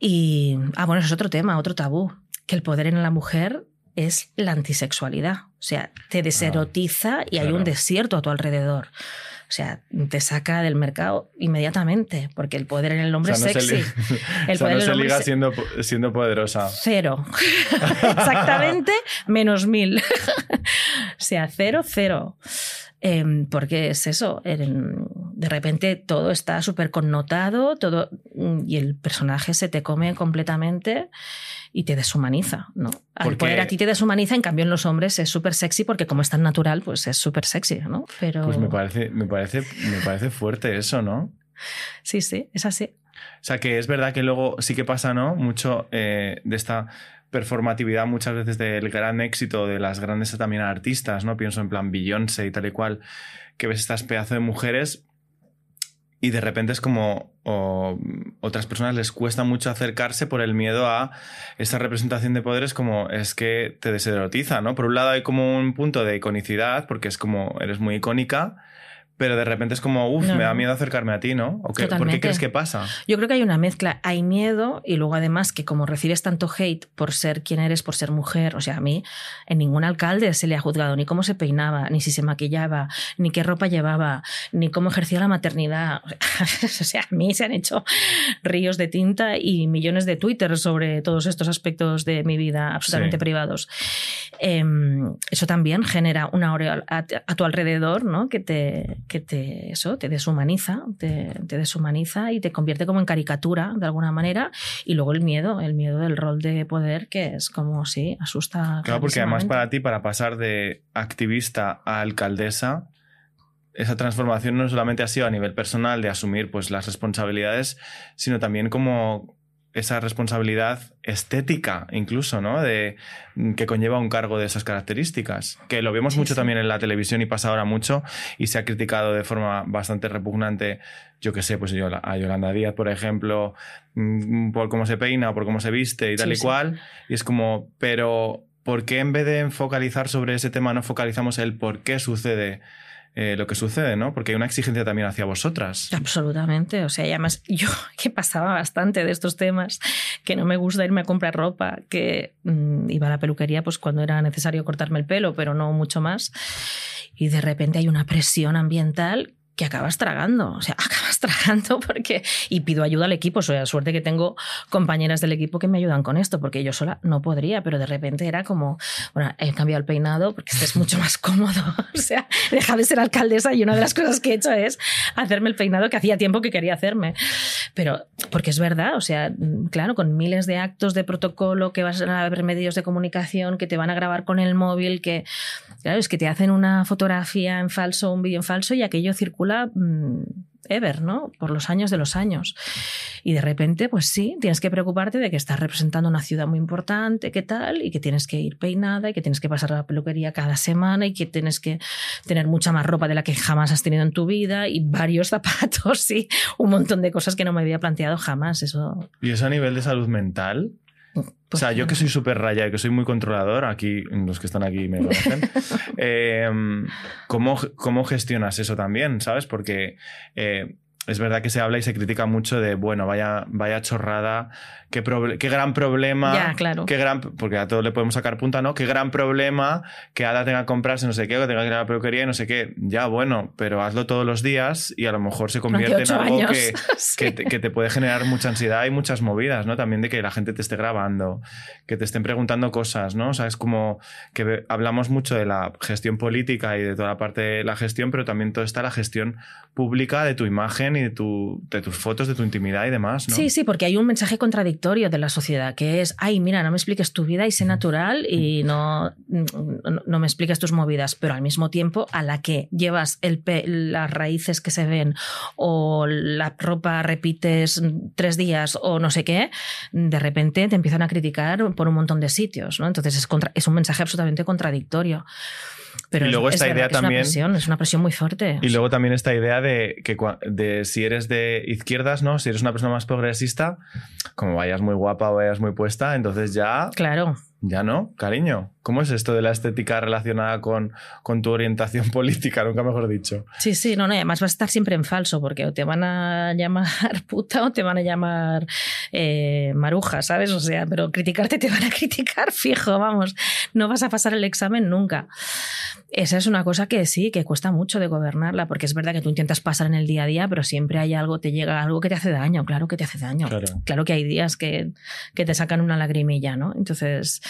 Speaker 2: Y, ah, bueno, eso es otro tema, otro tabú, que el poder en la mujer es la antisexualidad. O sea, te ah, deserotiza y hay un desierto a tu alrededor. O sea, te saca del mercado inmediatamente, porque el poder en el hombre es sexy. (laughs)
Speaker 1: el poder no se liga siendo, siendo poderosa.
Speaker 2: Cero. (laughs) Exactamente, menos mil. (laughs) o sea, cero, cero. Em, porque es eso, de repente todo está súper connotado todo, y el personaje se te come completamente y te deshumaniza, ¿no? Al poder a ti te deshumaniza, en cambio en los hombres es súper sexy porque como es tan natural, pues es súper sexy, ¿no? Pero...
Speaker 1: Pues me parece, me, parece, me parece fuerte eso, ¿no?
Speaker 2: Sí, sí, es así.
Speaker 1: O sea, que es verdad que luego sí que pasa, ¿no? Mucho eh, de esta performatividad muchas veces del gran éxito de las grandes también artistas, ¿no? Pienso en plan Beyoncé y tal y cual, que ves estas pedazos de mujeres y de repente es como otras personas les cuesta mucho acercarse por el miedo a esta representación de poderes como es que te deserotiza, ¿no? Por un lado hay como un punto de iconicidad porque es como eres muy icónica, pero de repente es como, uff, me da miedo acercarme a ti, ¿no? ¿O qué, ¿Por qué crees que pasa?
Speaker 2: Yo creo que hay una mezcla. Hay miedo y luego además que como recibes tanto hate por ser quien eres, por ser mujer, o sea, a mí en ningún alcalde se le ha juzgado ni cómo se peinaba, ni si se maquillaba, ni qué ropa llevaba, ni cómo ejercía la maternidad. (laughs) O sea, a mí se han hecho ríos de tinta y millones de Twitter sobre todos estos aspectos de mi vida absolutamente privados. Em, eso también genera una aureola a, a tu alrededor, ¿no? Que te que te, eso, te deshumaniza, te, deshumaniza y te convierte como en caricatura de alguna manera. Y luego el miedo, el miedo del rol de poder, que es como, sí, asusta.
Speaker 1: Claro, porque además para ti, para pasar de activista a alcaldesa, esa transformación no solamente ha sido a nivel personal de asumir pues, las responsabilidades, sino también como esa responsabilidad estética, incluso, ¿no? De, que conlleva un cargo de esas características. Que lo vemos mucho también en la televisión y pasa ahora mucho y se ha criticado de forma bastante repugnante, yo qué sé, pues a Yolanda Díaz, por ejemplo, mm, por cómo se peina o por cómo se viste y tal y cual. Y es como, pero ¿por qué en vez de focalizar sobre ese tema no focalizamos el por qué sucede? Eh, lo que sucede, ¿no? Porque hay una exigencia también hacia vosotras.
Speaker 2: Absolutamente. O sea, y además (laughs) yo que pasaba bastante de estos temas, que no me gusta irme a comprar ropa, que mm, iba a la peluquería pues cuando era necesario cortarme el pelo, pero no mucho más. Y de repente hay una presión ambiental que acabas tragando, o sea, (laughs) acabas tragando porque y pido ayuda al equipo, o sea, suerte que tengo compañeras del equipo que me ayudan con esto, porque yo sola no podría, pero de repente era como, bueno, he cambiado el peinado porque este es mucho más (laughs) cómodo, o sea, deja de ser alcaldesa y una de las cosas que he hecho es hacerme el peinado que hacía tiempo que quería hacerme, pero porque es verdad, o sea, claro, con miles de actos de protocolo que vas a ver medios de comunicación que te van a grabar con el móvil, que claro, es que te hacen una fotografía en falso, un vídeo en falso y aquello circula Mm, ever, ¿no? Por los años de los años. Y de repente, pues sí, tienes que preocuparte de que estás representando una ciudad muy importante, qué tal, y que tienes que ir peinada, y que tienes que pasar a la peluquería cada semana, y que tienes que tener mucha más ropa de la que jamás has tenido en tu vida, y varios (laughs) zapatos, y un montón de cosas que no me había planteado jamás. Eso.
Speaker 1: ¿Y eso a nivel de salud mental? O sea, yo que soy súper raya y que soy muy controlador, aquí los que están aquí me conocen, (laughs) em, ¿cómo, ¿cómo, gestionas eso también? ¿Sabes? Porque eh, es verdad que se habla y se critica mucho de, bueno, vaya, vaya chorrada, qué, qué gran problema.
Speaker 2: Ya, claro.
Speaker 1: Qué gran, porque a todos le podemos sacar punta, ¿no? Qué gran problema que Ada tenga que comprarse no sé qué, o tenga que ir a la peluquería y no sé qué. Ya, bueno, pero hazlo todos los días y a lo mejor se convierte en algo que, (laughs) que, te, que, te, puede generar mucha ansiedad y muchas movidas, ¿no? También de que la gente te esté grabando, que te estén preguntando cosas, ¿no? O sea, es como que hablamos mucho de la gestión política y de toda la parte de la gestión, pero también toda está la gestión pública de tu imagen imagen y de, tu, de tus fotos, de tu intimidad y demás, ¿no?
Speaker 2: Sí, sí, porque hay un mensaje contradictorio de la sociedad que es, ay, mira, no me expliques tu vida y sé natural y no, no, me expliques tus movidas, pero al mismo tiempo a la que llevas el las raíces que se ven o la ropa repites tres días o no sé qué, de repente te empiezan a criticar por un montón de sitios, ¿no? Entonces es, es un mensaje absolutamente contradictorio. Pero
Speaker 1: y luego esta idea también.
Speaker 2: Es una, presión, es una presión muy fuerte.
Speaker 1: Y luego también esta idea de que de si eres de izquierdas, ¿no? Si eres una persona más progresista, como vayas muy guapa o vayas muy puesta, entonces ya.
Speaker 2: Claro.
Speaker 1: Ya no, cariño. ¿Cómo es esto de la estética relacionada con, con, tu orientación (laughs) política? Nunca mejor dicho.
Speaker 2: Sí, sí, no, no, además vas a estar siempre en falso, porque o te van a llamar (laughs) puta o te van a llamar eh, maruja, ¿sabes? O sea, pero criticarte te van a (laughs) criticar fijo, vamos. No vas a pasar el examen nunca. Esa es una cosa que sí, que cuesta mucho de gobernarla, porque es verdad que tú intentas pasar en el día a día, pero siempre hay algo, te llega algo que te hace daño, claro que te hace daño. Claro, que hay días que, que te sacan una lagrimilla, ¿no? Entonces,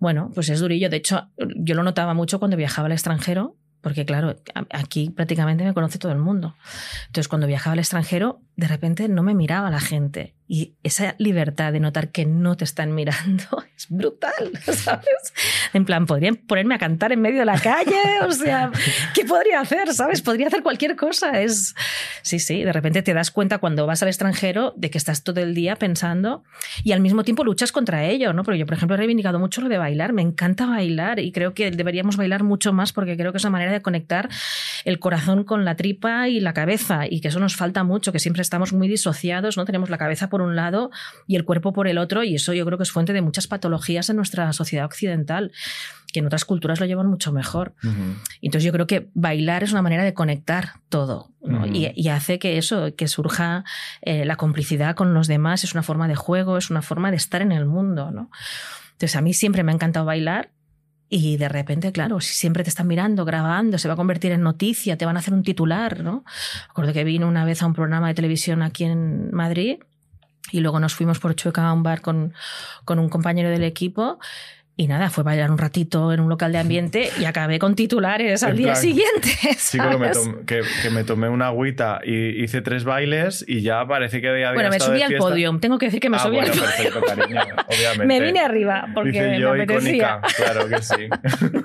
Speaker 2: bueno, pues es durillo. De hecho, yo lo notaba mucho cuando viajaba al extranjero, porque claro, aquí prácticamente me conoce todo el mundo. Entonces, cuando viajaba al extranjero, de repente no me miraba la gente. Y esa libertad de notar que no te están mirando (laughs) es brutal, (laughs) ¿sabes? En plan, podrían ponerme a cantar en medio de la calle, o sea, ¿qué podría hacer? ¿Sabes? Podría hacer cualquier cosa. Es Sí, sí, de repente te das cuenta cuando vas al extranjero de que estás todo el día pensando y al mismo tiempo luchas contra ello, ¿no? Porque yo, por ejemplo, he reivindicado mucho lo de bailar, me encanta bailar y creo que deberíamos bailar mucho más porque creo que es una manera de conectar el corazón con la tripa y la cabeza y que eso nos falta mucho, que siempre estamos muy disociados, ¿no? Tenemos la cabeza por un lado y el cuerpo por el otro, y eso yo creo que es fuente de muchas patologías en nuestra sociedad occidental, que en otras culturas lo llevan mucho mejor. Entonces yo creo que bailar es una manera de conectar todo y, hace que eso, que surja eh, la complicidad con los demás, es una forma de juego, es una forma de estar en el mundo. ¿no? Entonces a mí siempre me ha encantado bailar y de repente, claro, si siempre te están mirando, grabando, se va a convertir en noticia, te van a hacer un titular, ¿no? Recuerdo que vino una vez a un programa de televisión aquí en Madrid y luego nos fuimos por Chueca a un bar con, con un compañero del equipo y nada, fue bailar un ratito en un local de ambiente y acabé con titulares al día siguiente. Sí,
Speaker 1: que me, tomé, una agüita y hice tres bailes y ya parece que había
Speaker 2: Bueno, me subí al podio. Tengo que decir que me ah, subí al podio.
Speaker 1: Perfecto, cariño, (laughs) obviamente.
Speaker 2: Me vine arriba porque yo me apetecía.
Speaker 1: claro que sí.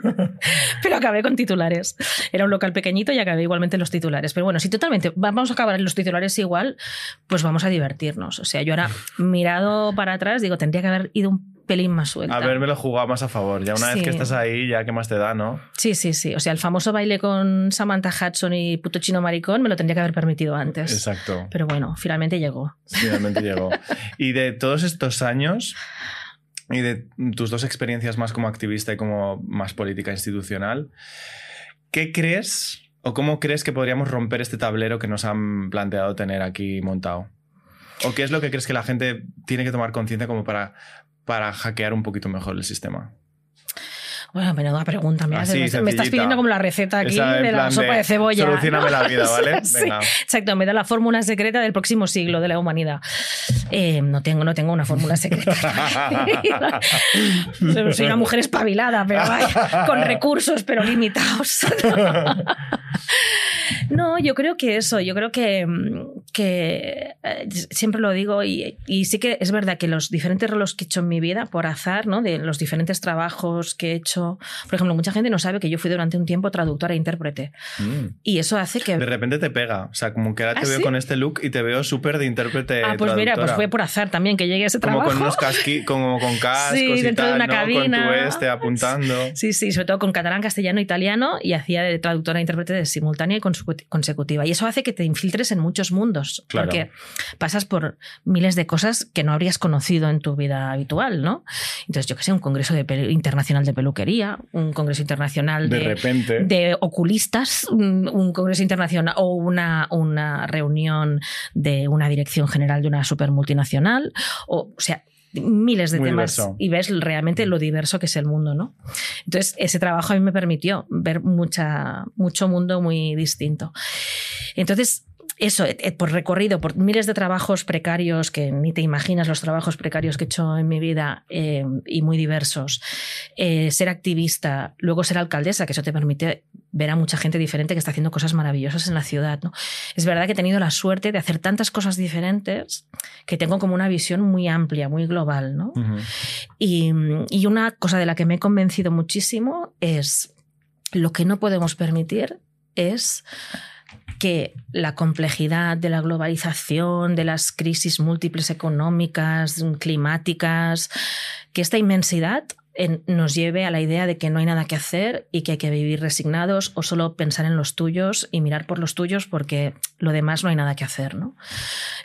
Speaker 1: (laughs)
Speaker 2: Pero acabé con titulares. Era un local pequeñito y acabé igualmente en los titulares. Pero bueno, si totalmente vamos a acabar en los titulares igual, pues vamos a divertirnos. O sea, yo ahora mirado para atrás digo, tendría que haber ido un pelín más suelta.
Speaker 1: Haberme lo jugado más a favor. Ya una vez que estás ahí, ya qué más te da, ¿no?
Speaker 2: Sí, sí, sí. O sea, el famoso baile con Samantha Hudson y Puto Chino Maricón me lo tendría que haber permitido antes.
Speaker 1: Exacto.
Speaker 2: Pero bueno, finalmente llegó.
Speaker 1: Finalmente llegó. (laughs) Y de todos estos años y de tus dos experiencias más como activista y como más política institucional, ¿qué crees o cómo crees que podríamos romper este tablero que nos han planteado tener aquí montado? ¿O qué es lo que crees que la gente tiene que tomar conciencia como para, para hackear un poquito mejor el sistema?
Speaker 2: Bueno, menuda pregunta. Me, me estás pidiendo como la receta aquí de la sopa de, cebolla.
Speaker 1: Solucioname la vida, ¿vale? (laughs) Venga.
Speaker 2: exacto, me da la fórmula secreta del próximo siglo de la humanidad. Eh, no, tengo, no tengo una fórmula secreta. (laughs) Soy una mujer espabilada, pero vaya, con recursos, pero limitados. (laughs) no, yo creo que eso, yo creo que, que eh, siempre lo digo y, y, sí que es verdad que los diferentes roles que he hecho en mi vida, por azar, ¿no? de los diferentes trabajos que he hecho, por ejemplo, mucha gente no sabe que yo fui durante un tiempo traductora e intérprete. Mm. Y eso hace que...
Speaker 1: De repente te pega. O sea, como que ahora te ¿Ah, veo con este look y te veo súper de intérprete.
Speaker 2: Ah, pues mira, pues fue por azar también que llegué a ese trabajo.
Speaker 1: Como con unos casqui, como con (laughs) cascos sí, dentro y tal, de una cabina. Con tu este apuntando.
Speaker 2: Sí, sí, sobre todo con catalán, castellano, italiano y hacía de traductora e intérprete de simultánea y consecutiva. Y eso hace que te infiltres en muchos mundos. Claro. Porque pasas por miles de cosas que no habrías conocido en tu vida habitual, ¿no? Entonces, yo que sé, un congreso de internacional de peluquería un congreso internacional de, de, oculistas, un, congreso internacional o una, una reunión de una dirección general de una super multinacional, o, o sea, miles de temas y ves realmente lo diverso que es el mundo, ¿no? Entonces, ese trabajo a mí me permitió ver mucha, mucho mundo muy distinto. Entonces, eso, eh, eh, por recorrido, por miles de trabajos precarios, que ni te imaginas los trabajos precarios que he hecho en mi vida eh, y muy diversos, ser activista, luego ser alcaldesa, que eso te permite ver a mucha gente diferente que está haciendo cosas maravillosas en la ciudad. ¿no? Es verdad que he tenido la suerte de hacer tantas cosas diferentes que tengo como una visión muy amplia, muy global. ¿no? y, y una cosa de la que me he convencido muchísimo es lo que no podemos permitir es que la complejidad de la globalización, de las crisis múltiples económicas, climáticas, que esta inmensidad nos lleve a la idea de que no hay nada que hacer y que hay que vivir resignados o solo pensar en los tuyos y mirar por los tuyos porque lo demás no hay nada que hacer. ¿no?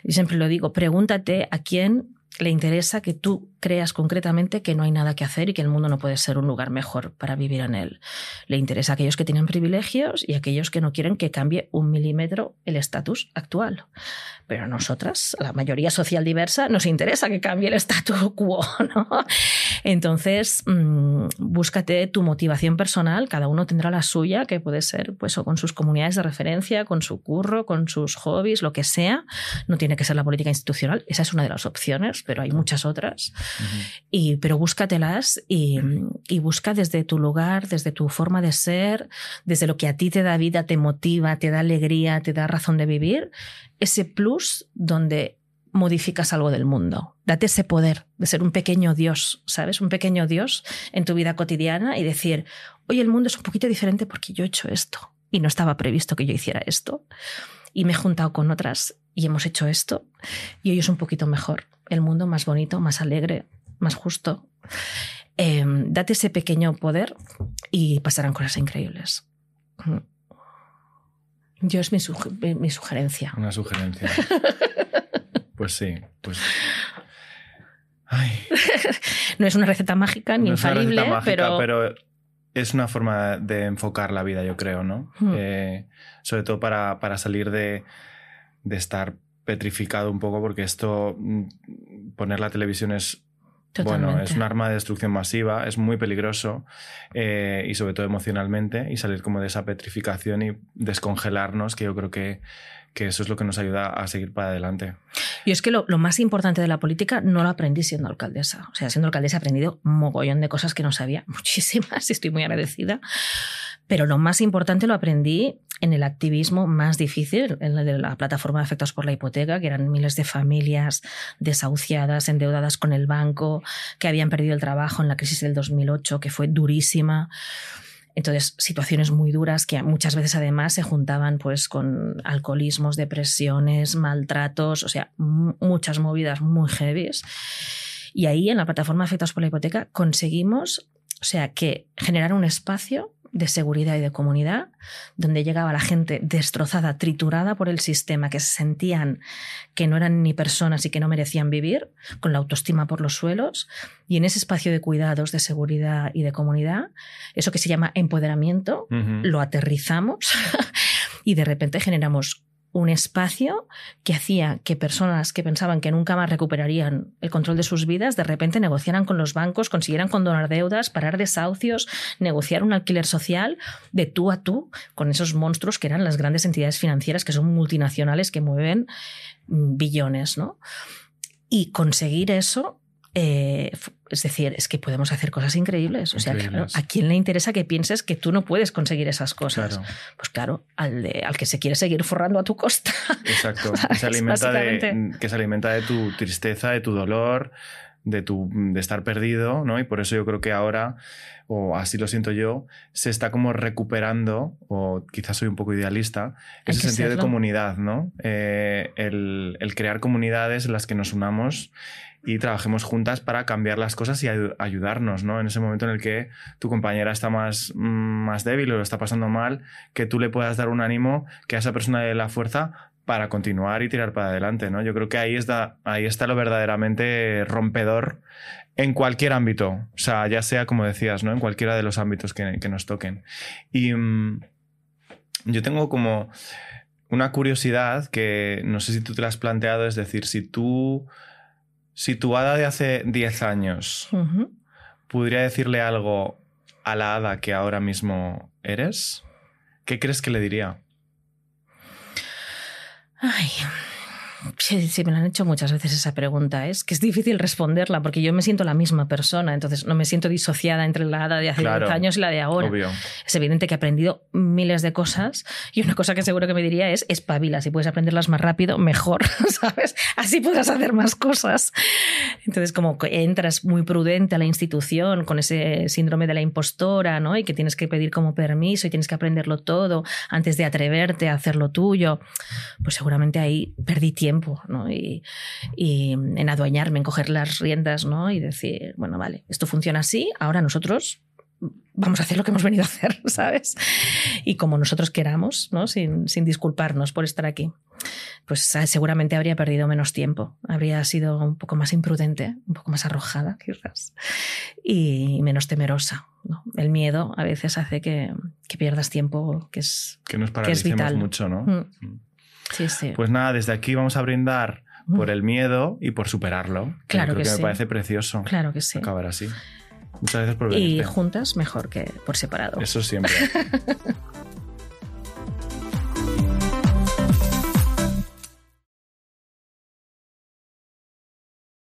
Speaker 2: Y siempre lo digo, pregúntate a quién le interesa que tú creas concretamente que no hay nada que hacer y que el mundo no puede ser un lugar mejor para vivir en él. Le interesa a aquellos que tienen privilegios y a aquellos que no quieren que cambie un milímetro el estatus actual. Pero a nosotras, la mayoría social diversa, nos interesa que cambie el status quo. (laughs) ¿no? Entonces, mmm, búscate tu motivación personal, cada uno tendrá la suya, que puede ser pues, o con sus comunidades de referencia, con su curro, con sus hobbies, lo que sea. No tiene que ser la política institucional, esa es una de las opciones, pero hay muchas otras. y, pero búscatelas y, y busca desde tu lugar, desde tu forma de ser, desde lo que a ti te da vida, te motiva, te da alegría, te da razón de vivir, ese plus donde modificas algo del mundo. Date ese poder de ser un pequeño Dios, ¿sabes? Un pequeño Dios en tu vida cotidiana y decir, oye, el mundo es un poquito diferente porque yo he hecho esto y no estaba previsto que yo hiciera esto. Y me he juntado con otras y hemos hecho esto y hoy es un poquito mejor. El mundo más bonito, más alegre, más justo. Eh, date ese pequeño poder y pasarán cosas increíbles. Yo es mi, suge mi sugerencia.
Speaker 1: Una sugerencia. (laughs) pues sí, pues. Ay. (laughs)
Speaker 2: no es una receta mágica ni
Speaker 1: no
Speaker 2: infalible,
Speaker 1: es una receta mágica,
Speaker 2: pero...
Speaker 1: pero... es una forma de enfocar la vida, yo creo, ¿no?
Speaker 2: Hmm.
Speaker 1: Eh, sobre todo para, para salir de, de estar petrificado un poco, porque esto, mm, poner la televisión es
Speaker 2: Totalmente.
Speaker 1: Bueno, es un arma de destrucción masiva, es muy peligroso eh, y sobre todo emocionalmente y salir como de esa petrificación y descongelarnos, que yo creo que, que eso es lo que nos ayuda a seguir para adelante.
Speaker 2: Y es que lo, lo, más importante de la política no lo aprendí siendo alcaldesa. O sea, siendo alcaldesa he aprendido un mogollón de cosas que no sabía, (laughs) muchísimas, y estoy muy agradecida. Pero lo más importante lo aprendí en el activismo más difícil, en la de la plataforma de afectados por la hipoteca, que eran miles de familias desahuciadas, endeudadas con el banco, que habían perdido el trabajo en la crisis del 2008, que fue durísima. Entonces, situaciones muy duras que muchas veces además se juntaban pues con alcoholismos, depresiones, maltratos, o sea, muchas movidas muy heavies. Y ahí en la plataforma Afectados por la Hipoteca conseguimos, o sea, que generar un espacio de seguridad y de comunidad, donde llegaba la gente destrozada, triturada por el sistema, que se sentían que no eran ni personas y que no merecían vivir, con la autoestima por los suelos, y en ese espacio de cuidados, de seguridad y de comunidad, eso que se llama empoderamiento, uh -huh. lo aterrizamos (laughs) y de repente generamos un espacio que hacía que personas que pensaban que nunca más recuperarían el control de sus vidas, de repente negociaran con los bancos, consiguieran condonar deudas, parar desahucios, negociar un alquiler social de tú a tú con esos monstruos que eran las grandes entidades financieras que son multinacionales que mueven billones, ¿no? Y conseguir eso eh, es decir, es que podemos hacer cosas increíbles. O sea, claro, ¿a quién le interesa que pienses que tú no puedes conseguir esas cosas?
Speaker 1: Claro.
Speaker 2: Pues claro, al, de, al, que se quiere seguir forrando a tu costa. (laughs)
Speaker 1: Exacto. Que se, alimenta de, que se alimenta de tu tristeza, de tu dolor, de, tu, de estar perdido, ¿no? Y por eso yo creo que ahora, o así lo siento yo, se está como recuperando, o quizás soy un poco idealista, ese sentido serlo. de comunidad, ¿no? Eh, el, el crear comunidades en las que nos unamos y trabajemos juntas para cambiar las cosas y ayudarnos, ¿no? En ese momento en el que tu compañera está más, más débil o lo está pasando mal, que tú le puedas dar un ánimo, que a esa persona le dé la fuerza para continuar y tirar para adelante, ¿no? Yo creo que ahí está, ahí está lo verdaderamente rompedor en cualquier ámbito, o sea, ya sea como decías, ¿no? En cualquiera de los ámbitos que, nos toquen. Y mmm, yo tengo como una curiosidad que no sé si tú te la has planteado, es decir, si tú si tu hada de hace 10 años
Speaker 2: Uh -huh.
Speaker 1: pudiera decirle algo a la hada que ahora mismo eres, ¿qué crees que le diría?
Speaker 2: Ay, Sí, sí, me lo han hecho muchas veces esa pregunta. Es que es difícil responderla porque yo me siento la misma persona, entonces no me siento disociada entre la de hace 10 años y la de ahora.
Speaker 1: Obvio.
Speaker 2: Es evidente que he aprendido miles de cosas y una cosa que seguro que me diría es espabila, si puedes aprenderlas más rápido, mejor, (laughs) ¿sabes? Así podrás hacer más cosas. Entonces, como entras muy prudente a la institución con ese síndrome de la impostora, ¿no? Y que tienes que pedir como permiso y tienes que aprenderlo todo antes de atreverte a hacer lo tuyo, pues seguramente ahí perdí tiempo, ¿no? Y, y en adueñarme, en coger las riendas, ¿no? Y decir, bueno, vale, esto funciona así, ahora nosotros vamos a hacer lo que hemos venido a hacer, (laughs) ¿sabes? Y como nosotros queramos, ¿no? Sin, sin, disculparnos por estar aquí. Pues ah, seguramente habría perdido menos tiempo, habría sido un poco más imprudente, un poco más arrojada, (laughs) quizás, y menos temerosa. ¿no? El miedo a veces hace que, que, pierdas tiempo, que es,
Speaker 1: que nos
Speaker 2: que es vital.
Speaker 1: mucho, ¿no?
Speaker 2: Mm. Sí, sí.
Speaker 1: Pues nada, desde aquí vamos a brindar por el miedo y por superarlo.
Speaker 2: Claro
Speaker 1: que,
Speaker 2: que
Speaker 1: me
Speaker 2: sí.
Speaker 1: parece precioso.
Speaker 2: Claro que sí.
Speaker 1: Acabar así. Muchas gracias por
Speaker 2: Y
Speaker 1: venirte.
Speaker 2: juntas mejor que por separado.
Speaker 1: Eso siempre. (laughs)